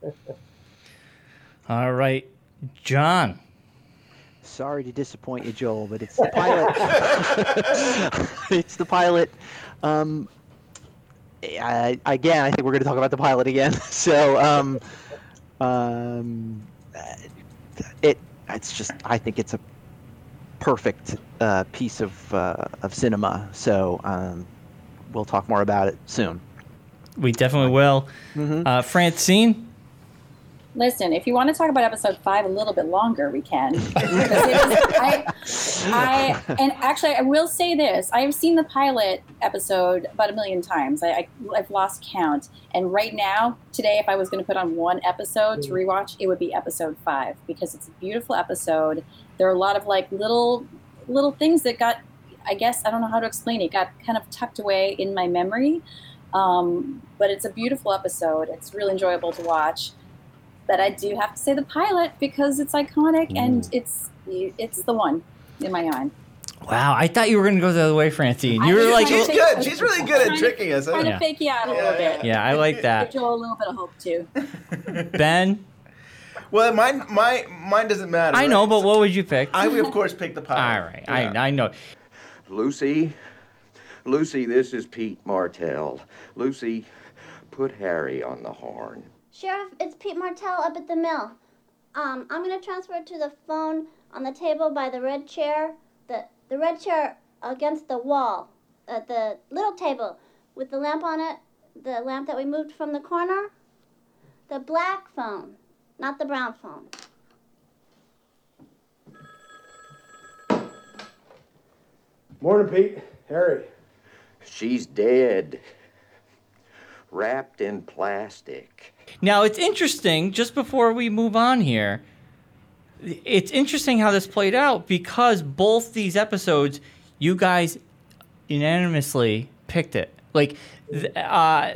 All right, John. Sorry to disappoint you, Joel, but it's the pilot. it's the pilot. Um, I, again, I think we're going to talk about the pilot again. So, um, um, it it's just I think it's a perfect uh, piece of uh, of cinema. So, um, we'll talk more about it soon. We definitely will. Uh, Francine. Listen, if you want to talk about episode five a little bit longer, we can. I, I and actually, I will say this: I have seen the pilot episode about a million times. I, I I've lost count, and right now, today, if I was going to put on one episode to rewatch, it would be episode five because it's a beautiful episode. There are a lot of like little little things that got, I guess, I don't know how to explain it, got kind of tucked away in my memory. Um, but it's a beautiful episode. It's really enjoyable to watch. But I do have to say the pilot because it's iconic mm. and it's it's the one in my mind. Wow, I thought you were going to go the other way, Francine. You I were like, oh, She's take- good. She's really good at trying to- tricking us. Trying isn't to fake you out a little bit. yeah, I like that. Give that. Joel a little bit of hope too. Ben, Well, mine, my, mine doesn't matter. I know, but what would you pick? I would, of course, pick the pilot. All right, I, I know. Lucy, Lucy, this is Pete Martell. Lucy, put Harry on the horn. Sheriff, it's Pete Martell up at the mill. Um, I'm gonna transfer to the phone on the table by the red chair. The the red chair against the wall. Uh, the little table with the lamp on it. The lamp that we moved from the corner. The black phone, not the brown phone. Morning, Pete. Harry. She's dead. Wrapped in plastic. Now it's interesting. Just before we move on here, it's interesting how this played out because both these episodes, you guys unanimously picked it. Like, uh,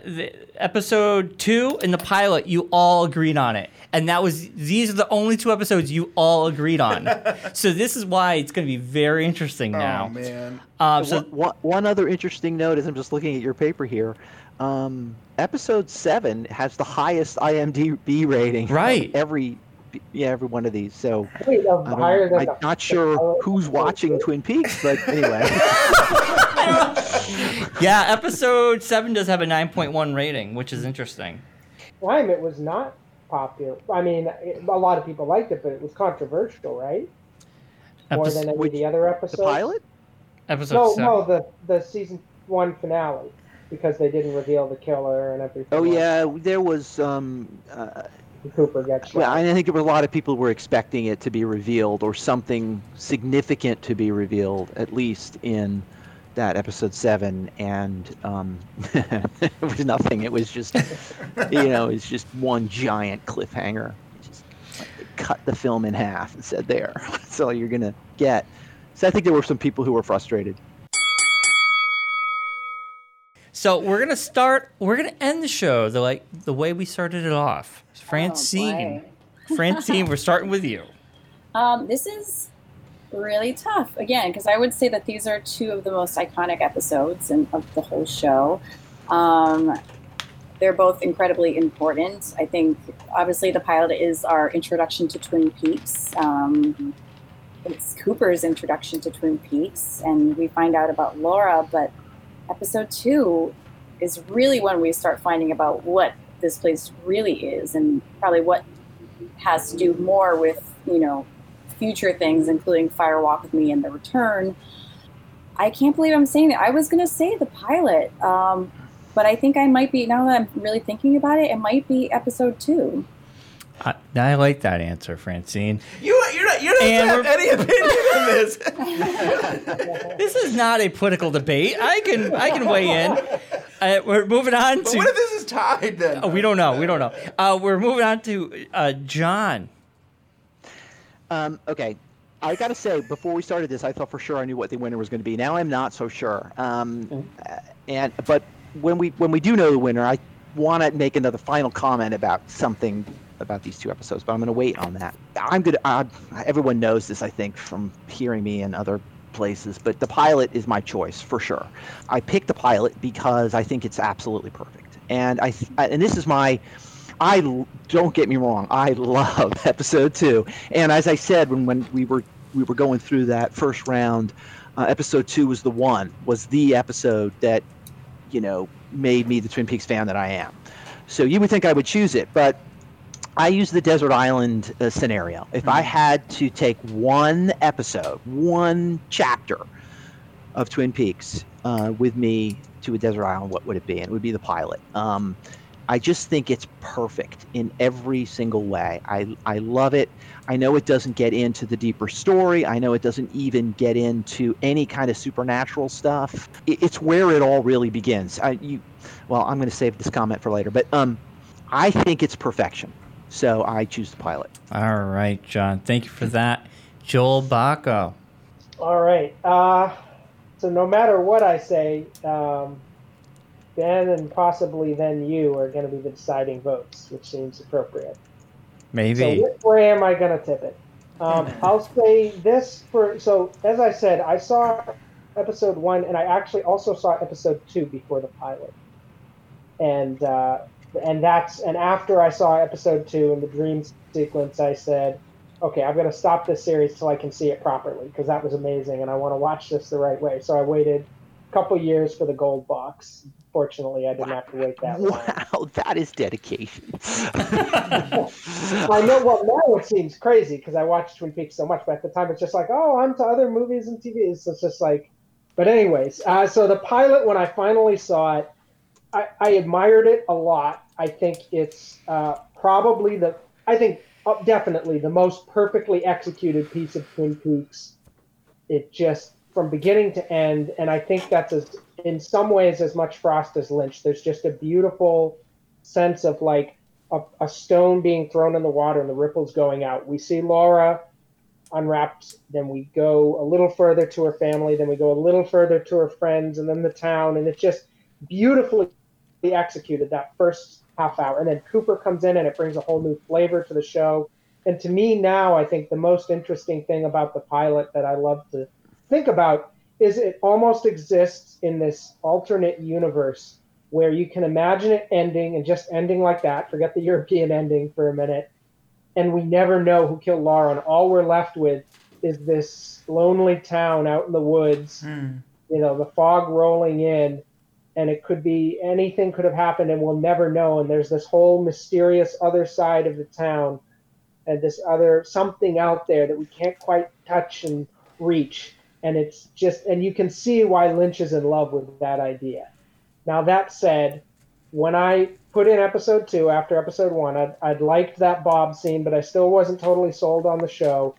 episode two and the pilot, you all agreed on it, and that was these are the only two episodes you all agreed on. so this is why it's going to be very interesting now. Oh man. Um, so one, one- one other interesting note is I'm just looking at your paper here. Um, episode seven has the highest IMDb rating. of Right. Every yeah, every one of these. So Wait, I don't higher know. than I'm the- not sure who's watching Twin Peaks, but anyway. yeah, episode seven does have a 9.1 rating, which is interesting. Time it was not popular. I mean, it, a lot of people liked it, but it was controversial, right? More than any of the other episodes. The pilot? Episode no, seven. no, the the season one finale because they didn't reveal the killer and everything. oh yeah, there was. Um, uh. Cooper gets shot. well, I think there were a lot of people were expecting it to be revealed or something significant to be revealed, at least in that episode seven, and um, it was nothing. It was just, you know, it's just one giant cliffhanger. Just cut the film in half and said, "There, that's all you're gonna get." So I think there were some people who were frustrated. So we're gonna start. We're gonna end the show the like the way we started it off. Francine, Francine, we're starting with you. Um, this is really tough again because I would say that these are two of the most iconic episodes and of the whole show. Um, they're both incredibly important. I think obviously the pilot is our introduction to Twin Peaks. Um, it's Cooper's introduction to Twin Peaks, and we find out about Laura. But episode two is really when we start finding about what this place really is, and probably what has to do more with you know future things, including Fire Walk with Me and The Return. I can't believe I'm saying that. I was gonna say the pilot, um, but I think I might be now that I'm really thinking about it. It might be episode two. I, I like that answer, Francine. You, you're not, you don't And have any opinion on this. This is not a political debate. I can I can weigh in. Uh, we're moving on But to. what if this is tied then? Oh, we don't know. We don't know. Uh, we're moving on to uh, John. Um, okay. I got to say, before we started this, I thought for sure I knew what the winner was going to be. Now I'm not so sure. Um, uh, and but when we when we do know the winner, I want to make another final comment about something about these two episodes. But I'm going to wait on that. I'm good. Everyone knows this, I think, from hearing me in other places. But the pilot is my choice for sure. I picked the pilot because I think it's absolutely perfect. And I th- and this is my I don't get me wrong. I love episode two, and as I said when when we were we were going through that first round, uh, episode two was the one was the episode that you know made me the Twin Peaks fan that I am. So you would think I would choose it, but I use the desert island uh, scenario. If I had to take one episode, one chapter of Twin Peaks uh, with me to a desert island, what would it be? And it would be the pilot. Um, I just think it's perfect in every single way. I I love it. I know it doesn't get into the deeper story. I know it doesn't even get into any kind of supernatural stuff. It, it's where it all really begins. I you, well, I'm going to save this comment for later, but um, I think it's perfection. So I choose the pilot. All right, John. Thank you for that. Joel Bocko. All right. Uh, so no matter what I say, um, Ben and possibly then you are going to be the deciding votes, which seems appropriate. Maybe. So which way am I going to tip it? Um, I'll say this for so as I said, I saw episode one, and I actually also saw episode two before the pilot, and uh, and that's and after I saw episode two in the dream sequence, I said, okay, I'm going to stop this series till I can see it properly because that was amazing, and I want to watch this the right way. So I waited a couple years for the gold box. Fortunately, I didn't have to wait that long. Wow, that is dedication. I know. Well, now it seems crazy because I watched Twin Peaks so much, but at the time it's just like, oh, I'm to other movies and TV. It's it's just like, but anyways. Uh, so the pilot, when I finally saw it, I, I admired it a lot. I think it's uh, probably the, I think uh, definitely the most perfectly executed piece of Twin Peaks. It just from beginning to end, and I think that's as in some ways as much Frost as Lynch. There's just a beautiful sense of like a, a stone being thrown in the water and the ripples going out. We see Laura unwrapped, then we go a little further to her family, then we go a little further to her friends, and then the town, and it's just beautifully executed that first half hour. And then Cooper comes in and it brings a whole new flavor to the show. And to me now, I think the most interesting thing about the pilot that I love to think about is it almost exists in this alternate universe where you can imagine it ending and just ending like that. Forget the European ending for a minute. And we never know who killed Laura. And all we're left with is this lonely town out in the woods, hmm. you know, the fog rolling in. And it could be anything could have happened and we'll never know. And there's this whole mysterious other side of the town and this other something out there that we can't quite touch and reach. And it's just, and you can see why Lynch is in love with that idea. Now, that said, when I put in episode two after episode one, I'd, I'd liked that Bob scene, but I still wasn't totally sold on the show.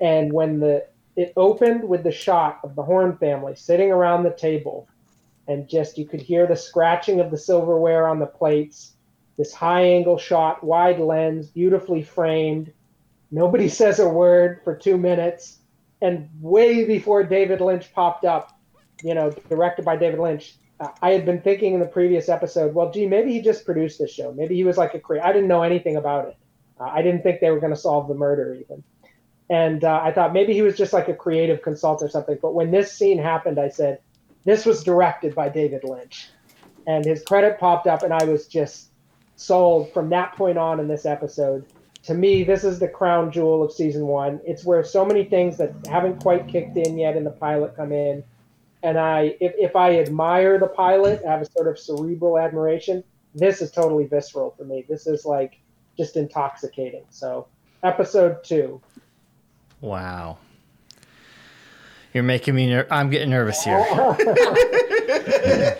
And when the it opened with the shot of the Horne family sitting around the table, and just you could hear the scratching of the silverware on the plates, this high angle shot, wide lens, beautifully framed. Nobody says a word for two minutes. And way before David Lynch popped up, you know, directed by David Lynch, uh, I had been thinking in the previous episode, well, gee, maybe he just produced this show. Maybe he was like a creator. I didn't know anything about it. Uh, I didn't think they were going to solve the murder even. And uh, I thought maybe he was just like a creative consultant or something. But when this scene happened, I said, this was directed by David Lynch. And his credit popped up, and I was just sold from that point on in this episode. To me, this is the crown jewel of season one. It's where so many things that haven't quite kicked in yet in the pilot come in. And I, if, if I admire the pilot, I have a sort of cerebral admiration, this is totally visceral for me. This is like just intoxicating. So, episode two. Wow. You're making me. Ner- I'm getting nervous here.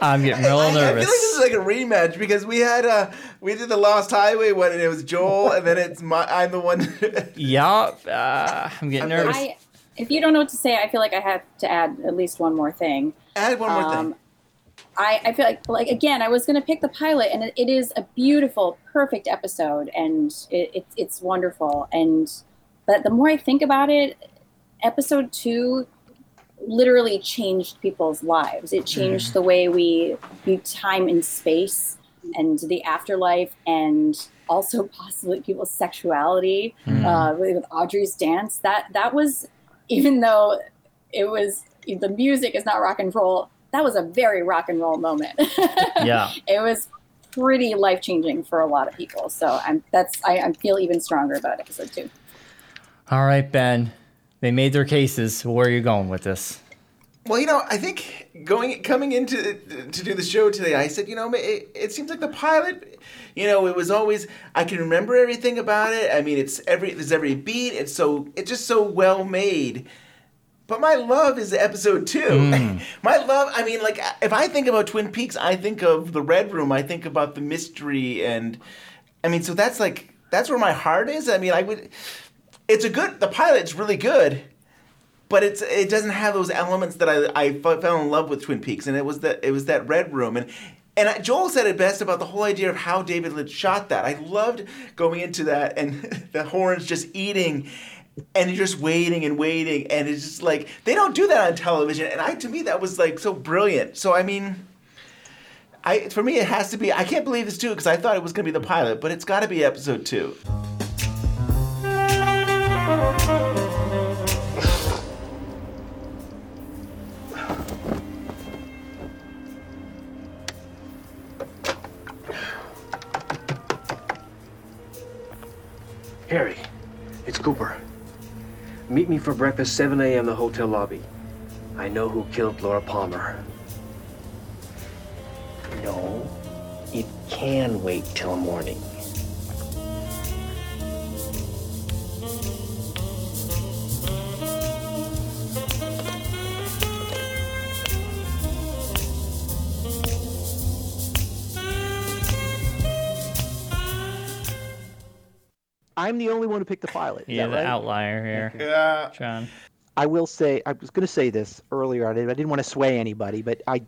I'm getting real I, I feel like this is like a rematch because we had uh we did the Lost Highway one and it was Joel and then it's my I'm the one. yeah, uh, I'm getting nervous. I, if you don't know what to say, I feel like I have to add at least one more thing. Add one more thing. I, I feel like like again, I was going to pick the pilot, and it, it is a beautiful, perfect episode, and it, it, it's wonderful. And but the more I think about it, episode two literally changed people's lives. It changed Mm. the way we view time and space, and the afterlife, and also possibly people's sexuality Mm. uh, with, with Audrey's dance. That that was even though it was the music is not rock and roll. That was a very rock and roll moment. Yeah. it was pretty life changing for a lot of people. So I'm that's I, I feel even stronger about episode two. All right, Ben. They made their cases. Where are you going with this? Well, you know, I think going coming into to do the show today, I said, you know, it, it seems like the pilot. You know, it was always I can remember everything about it. I mean, it's every there's every beat. It's so it's just so well made. But my love is episode two. Mm. my love, I mean, like, if I think about Twin Peaks, I think of the Red Room. I think about the mystery, and I mean, so that's like that's where my heart is. I mean, I would. It's a good. The pilot's really good, but it's it doesn't have those elements that I I fell in love with Twin Peaks, and it was that it was that Red Room, and and Joel said it best about the whole idea of how David Lynch shot that. I loved going into that and the Hornes just eating. And you're just waiting and waiting, and it's just like they don't do that on television. And I, to me, that was like so brilliant. So I mean, I for me, it has to be. I can't believe it's two because I thought it was going to be the pilot, but it's got to be episode two. Harry, it's Cooper. Meet me for breakfast 7 a.m. the hotel lobby. I know who killed Laura Palmer. No, it can wait till morning. I'm the only one who picked the pilot. Is Yeah, that the right? outlier here. Yeah. John. I will say I was going to say this earlier. I didn't, I didn't want to sway anybody, but I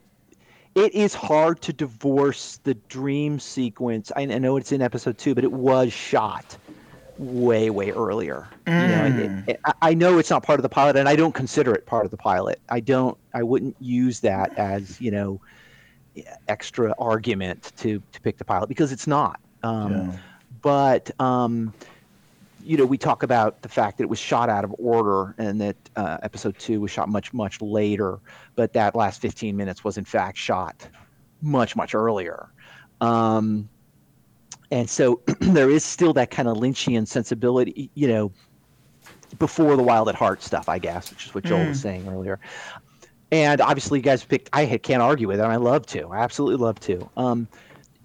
it is hard to divorce the dream sequence. I, I know it's in episode two, but it was shot way way earlier. You know, it- Mm. it- I- I know it's not part of the pilot, and I don't consider it part of the pilot. I don't. I wouldn't use that as you know extra argument to to pick the pilot because it's not. Um, Yeah. But um, you know, we talk about the fact that it was shot out of order and that uh, episode two was shot much, much later, but that last 15 minutes was in fact shot much, much earlier. Um, and so there is still that kind of Lynchian sensibility, you know, before the Wild at Heart stuff, I guess, which is what Joel was Mm. saying earlier. And obviously, you guys picked. I can't argue with it. I love to. I absolutely love to. Um,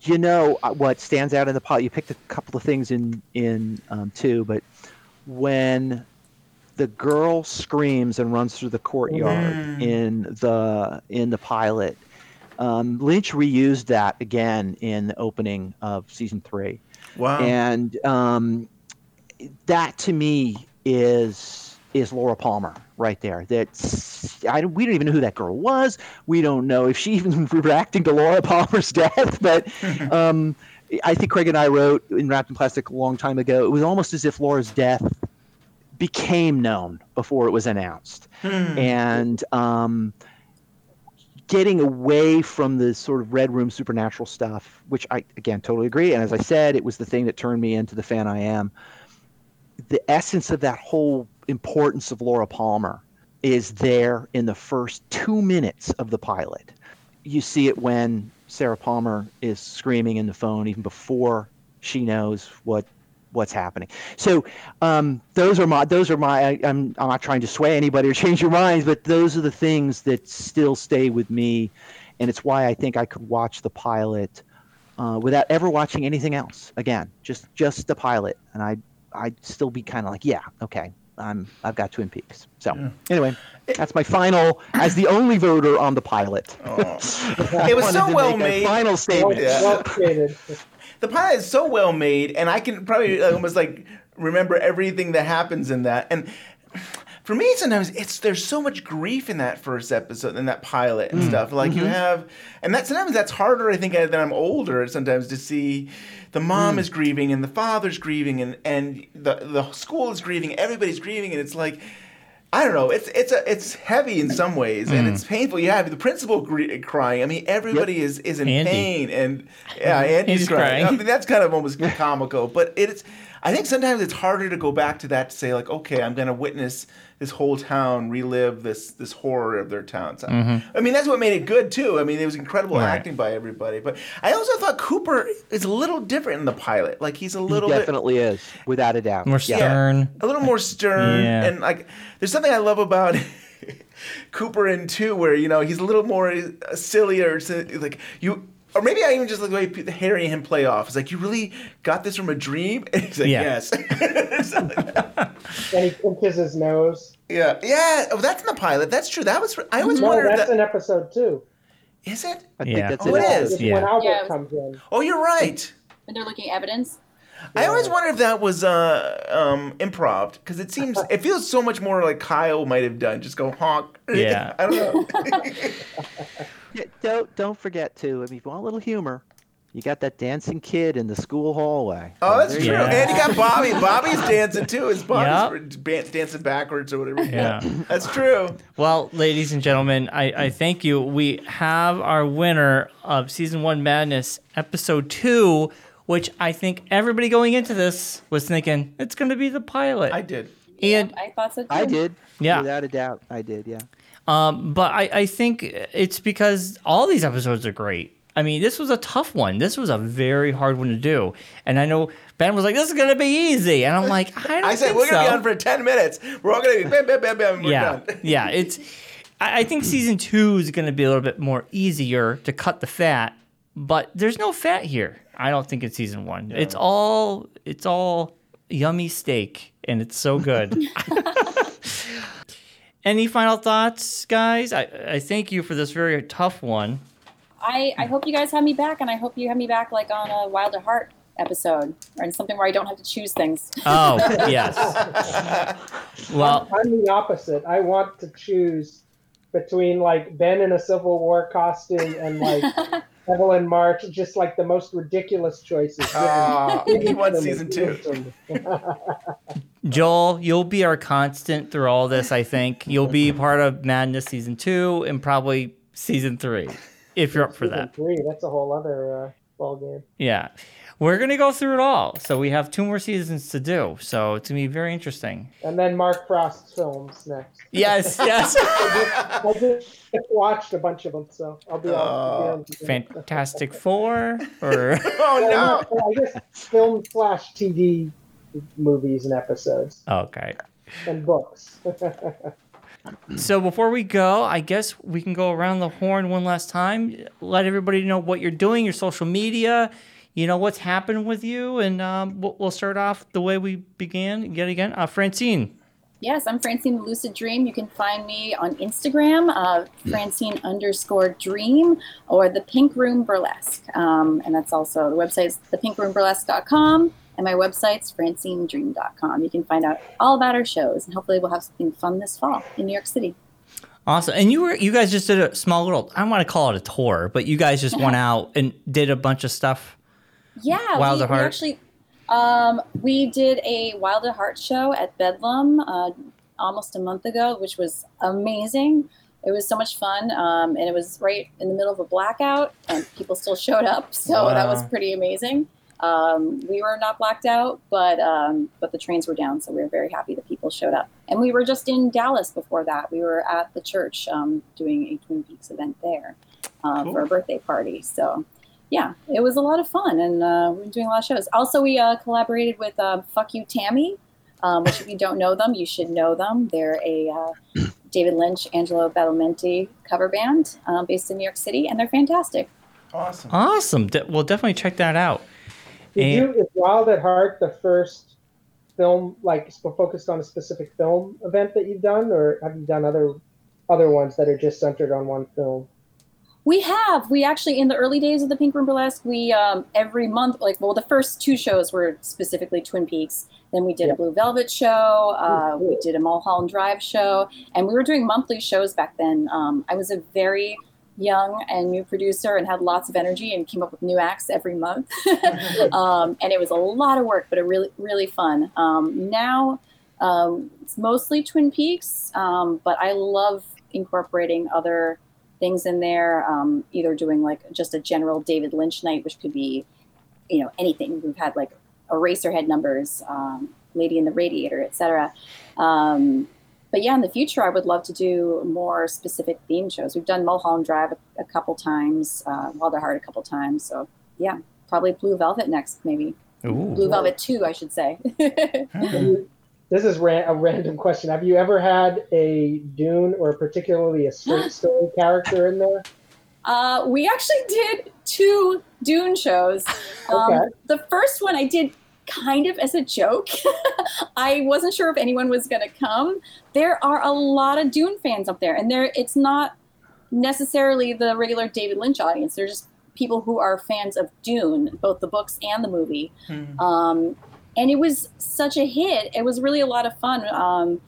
you know uh, what stands out in the pot? You picked a couple of things in in um, two, but when the girl screams and runs through the courtyard Mm. in the in the pilot, um, Lynch reused that again in the opening of season three. Wow. And um, that to me is is Laura Palmer right there. That I we don't even know who that girl was. We don't know if she even reacting to Laura Palmer's death. But um, I think Craig and I wrote in Wrapped in Plastic a long time ago. It was almost as if Laura's death became known before it was announced, Hmm. and um, getting away from the sort of red room supernatural stuff, which I again totally agree. And as I said, it was the thing that turned me into the fan I am. The essence of that whole importance of Laura Palmer is there in the first two minutes of the pilot. You see it when Sarah Palmer is screaming in the phone even before she knows what what's happening. So um, those are my those are my. I, I'm I'm not trying to sway anybody or change your minds, but those are the things that still stay with me, and it's why I think I could watch the pilot uh, without ever watching anything else again. Just just the pilot, and I I'd still be kind of like, yeah, okay, I'm I've got Twin Peaks. So anyway, that's my final as the only voter on the pilot. It was so well made. Final statement. Yeah. the pilot is so well made, and I can probably almost like remember everything that happens in that. And for me, sometimes it's there's so much grief in that first episode, in that pilot and Mm. stuff. Like you Mhm. have, and that sometimes that's harder. I think as I'm older, sometimes to see the mom Mm. is grieving and the father's grieving, and and the the school is grieving, everybody's grieving, and it's like. I don't know. It's it's a it's heavy in some ways, and Mm. it's painful. You have the principal gr- crying. I mean, everybody is is in Andy. pain, and yeah, Andy's He's crying. crying. I mean, that's kind of almost comical, but it's. I think sometimes it's harder to go back to that to say like, okay, I'm going to witness this whole town relive this this horror of their town. So, Mhm. I mean, that's what made it good too. I mean, it was incredible Right. acting by everybody. But I also thought Cooper is a little different in the pilot. Like he's a little he bit definitely is, without a doubt. More Yeah. stern. a little more stern Yeah. and like there's something I love about Cooper in two where you know he's a little more uh, sillier so, like you or maybe I even just like the way Harry and him play off. It's like you really got this from a dream. And he's like, Yeah. yes. and he pinches his nose. yeah, yeah. Oh, that's in the pilot. That's true. That was. I always no, wondered that's that. in episode two. Is it? I Yeah. think that's Oh, it. it is. It's Yeah. when Albert Yeah. comes in. Oh, you're right. When they're looking at evidence. I always wonder if that was uh, um, improv because it seems it feels so much more like Kyle might have done. Just go honk. Yeah. I don't know. Yeah, don't don't forget to. I mean, if you want a little humor, you got that dancing kid in the school hallway. Oh, that's There true. you. And you got Bobby. Bobby's dancing too. His Bobby's Yep. dancing backwards or whatever. Yeah. that's true. Well, ladies and gentlemen, I, I thank you. We have our winner of season one madness, episode two, which I think everybody going into this was thinking it's going to be the pilot. I did. And I thought so too. I did. Yeah. Without a doubt, I did. Yeah. Um, but I, I think it's because all these episodes are great. I mean, this was a tough one. This was a very hard one to do. And I know Ben was like, this is going to be easy. And I'm like, I don't I said think we're gonna be on for ten minutes. We're all gonna be bam, bam, bam, bam. We're yeah, done. yeah. It's. I I think season two is going to be a little bit more easier to cut the fat, but there's no fat here. I don't think in season one. It's all it's all yummy steak, and it's so good. Any final thoughts, guys? I, I thank you for this very tough one. I, I hope you guys have me back, and I hope you have me back like on a Wild at Heart episode or in something where I don't have to choose things. Oh yes. Well, I'm the opposite. I want to choose between like Ben in a Civil War costume and like Evelyn Marsh, just like the most ridiculous choices. Give Aw, them- he won season two. Joel, you'll be our constant through all this. I think you'll be part of Madness season two and probably season three, if you're up for Season that. Three. That's a whole other uh, ball game. Yeah. We're going to go through it all. So we have two more seasons to do. So it's going to be very interesting. And then Mark Frost's films next. Yes, yes. I just watched a bunch of them, so I'll be on. Uh, Fantastic Four or Oh no! I just film slash TV movies and episodes Okay. and books. So before we go, I guess we can go around the horn one last time. Let everybody know what you're doing, your social media, you know what's happened with you, and um, we'll, we'll start off the way we began yet again. Uh, Francine. Yes, I'm Francine the Lucid Dream. You can find me on Instagram, uh, Francine underscore dream, or the Pink Room Burlesque. Um, and that's also the website is thepinkroomburlesque.com, and my website's francinedream.com. You can find out all about our shows, and hopefully we'll have something fun this fall in New York City. Awesome. And you were you guys just did a small little I don't want to call it a tour, but you guys just went out and did a bunch of stuff. Yeah, Wild we, at we actually um, we did a Wild at Heart show at Bedlam uh, almost a month ago, which was amazing. It was so much fun, um, and it was right in the middle of a blackout, and people still showed up, so that was pretty amazing. Um, we were not blacked out, but um, but the trains were down, so we were very happy that people showed up. And we were just in Dallas before that. We were at the church um, doing a Twin Peaks event there uh, for a birthday party. So yeah, it was a lot of fun, and uh, we were doing a lot of shows. Also, we uh, collaborated with uh, Fuck You Tammy, um, which if you don't know them, you should know them. They're a uh, David Lynch, Angelo Badalamenti cover band um, based in New York City, and they're fantastic. Awesome. Awesome. De- we'll definitely check that out. Did And- you, is Wild at Heart the first film like focused on a specific film event that you've done, or have you done other other ones that are just centered on one film? We have. We actually, in the early days of the Pink Room Burlesque, we um, every month, like, well, the first two shows were specifically Twin Peaks. Then we did a Blue Velvet show. Uh, we did a Mulholland Drive show, and we were doing monthly shows back then. Um, I was a very young and new producer and had lots of energy and came up with new acts every month. um, and it was a lot of work, but it really, really fun. Um, now um, it's mostly Twin Peaks, um, but I love incorporating other things in there. Um, either doing like just a general David Lynch night, which could be, you know, anything. We've had like Eraserhead numbers, um, Lady in the Radiator, etc. Um, but yeah, in the future, I would love to do more specific theme shows. We've done Mulholland Drive a, a couple times, uh, Wild Heart a couple times. So yeah, probably Blue Velvet next, maybe. Blue Velvet 2, I should say. This is ran- a random question. Have you ever had a Dune or particularly a straight story character in there? Uh, we actually did two Dune shows. Um, Okay. The first one I did kind of as a joke. I wasn't sure if anyone was going to come. There are a lot of Dune fans up there, and there it's not necessarily the regular David Lynch audience. They're just people who are fans of Dune, both the books and the movie. Um, and it was such a hit. It was really a lot of fun. Um,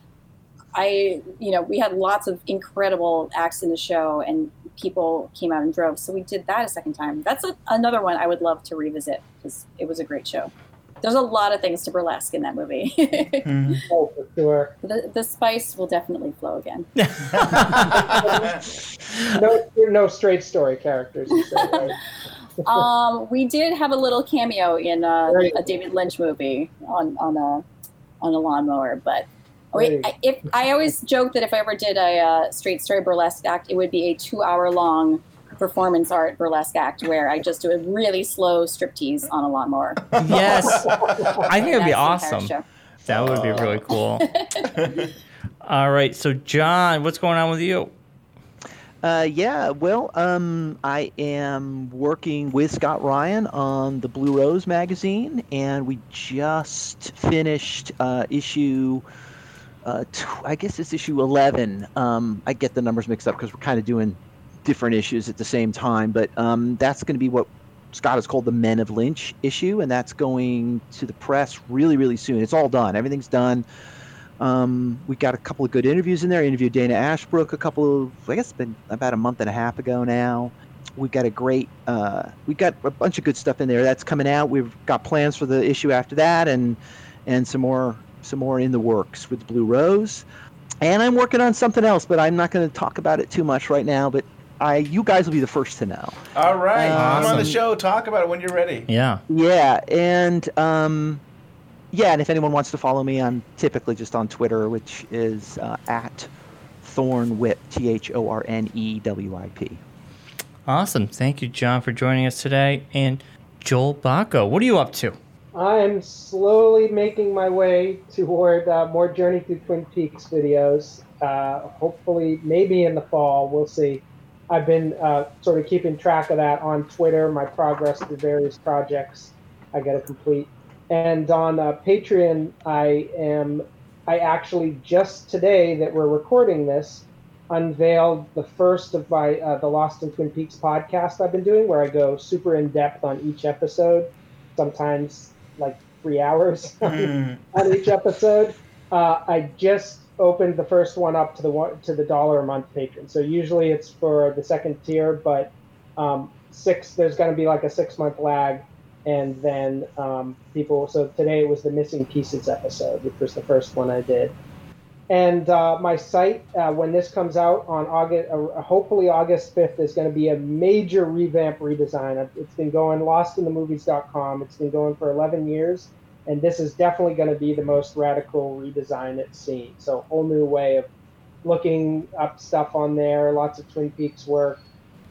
I, you know, we had lots of incredible acts in the show, and people came out in droves. So we did that a second time. That's a, another one I would love to revisit because it was a great show. There's a lot of things to burlesque in that movie. Oh, for sure. the, the spice will definitely flow again. No, no straight story characters. You said, right? um, we did have a little cameo in uh, a David Lynch movie on on a on a lawnmower, but wait, I, if I always joke that if I ever did a uh, straight story burlesque act, it would be a two hour long performance art burlesque act where I just do a really slow striptease on a lawnmower. Yes. I think it would be That's the entire awesome. That would be really cool. All right. So, John, what's going on with you? Uh, yeah, well, um, I am working with Scott Ryan on the Blue Rose magazine, and we just finished uh, issue. Uh, guess it's issue 11. Um, I get the numbers mixed up because we're kind of doing different issues at the same time, but um, that's going to be what Scott has called the Men of Lynch issue, and that's going to the press really, really soon. It's all done. Everything's done. Um, we got a couple of good interviews in there. I interviewed Dana Ashbrook a couple of, I guess it's been about a month and a half ago now. We've got a great, uh, we got a bunch of good stuff in there. That's coming out. We've got plans for the issue after that, and and some more, some more in the works with Blue Rose. And I'm working on something else, but I'm not going to talk about it too much right now. But I, you guys will be the first to know. All right, come on the show. Talk about it when you're ready. Yeah. Yeah, and um, yeah, and if anyone wants to follow me, I'm typically just on Twitter, which is uh, at Thornewip, T H O R N E W I P. Awesome. Thank you, John, for joining us today. And Joel Bocko, what are you up to? I'm slowly making my way toward uh, more Journey Through Twin Peaks videos. Uh, hopefully, maybe in the fall. We'll see. I've been uh, sort of keeping track of that on Twitter, my progress through various projects I got to complete. And on uh, Patreon, I am. I actually just today that we're recording this unveiled the first of my uh, the Lost in Twin Peaks podcast I've been doing, where I go super in depth on each episode, sometimes like three hours Mm. on each episode. Uh, I just opened the first one up to the one to the dollar a month patron. So usually it's for the second tier, but um, six there's going to be like a six month lag, and then um, people. So today it was the missing pieces episode, which was the first one I did. And uh, my site, uh, when this comes out on August, uh, hopefully August 5th, is going to be a major revamp redesign. It's been going lostinthemovies.com. It's been going for 11 years, and this is definitely going to be the most radical redesign it's seen. So, a whole new way of looking up stuff on there, lots of Twin Peaks work,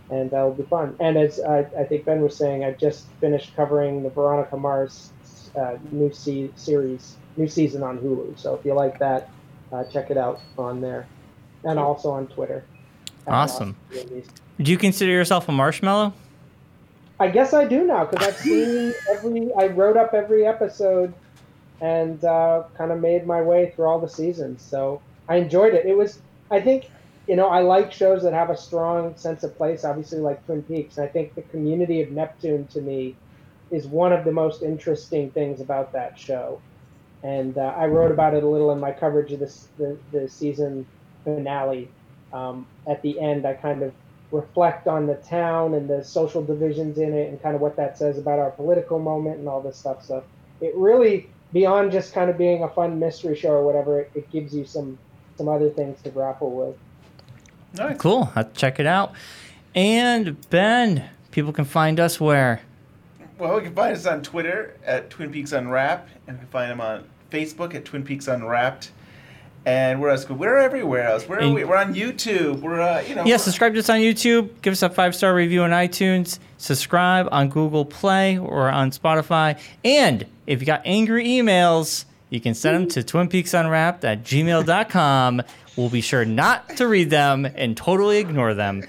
and that'll be fun. And as I, I think Ben was saying, I just finished covering the Veronica Mars uh, new se- series, new season on Hulu. So, if you like that, uh, check it out on there, and also on Twitter. Awesome. Do you consider yourself a marshmallow? I guess I do now because I've seen every. I wrote up every episode, and uh, kind of made my way through all the seasons. So I enjoyed it. It was. I think you know I like shows that have a strong sense of place. Obviously, like Twin Peaks. And I think the community of Neptune to me is one of the most interesting things about that show. And uh, I wrote about it a little in my coverage of this the, the season finale. Um, at the end, I kind of reflect on the town and the social divisions in it and kind of what that says about our political moment and all this stuff. So it really, beyond just kind of being a fun mystery show or whatever, it, it gives you some some other things to grapple with. Cool. I'll check it out. And Ben, people can find us where? Well, you can find us on Twitter at Twin Peaks Unwrapped, and you can find them on Facebook at Twin Peaks Unwrapped. And where else? We're everywhere else. Where are we? We're on YouTube. We're uh, you know. Yeah, subscribe to us on YouTube. Give us a five star review on iTunes. Subscribe on Google Play or on Spotify. And if you got angry emails, you can send them to twin twinpeaksunwrapped at gmail.com. We'll be sure not to read them and totally ignore them.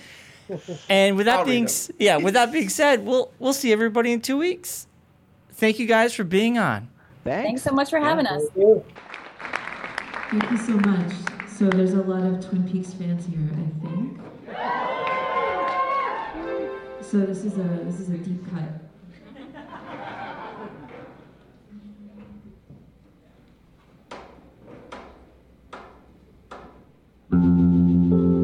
And with that I'll being yeah, with that being said, we'll we'll see everybody in two weeks. Thank you guys for being on. Thanks so much for having us. Thank you so much. So there's a lot of Twin Peaks fans here, I think. So this is a this is a deep cut. Don't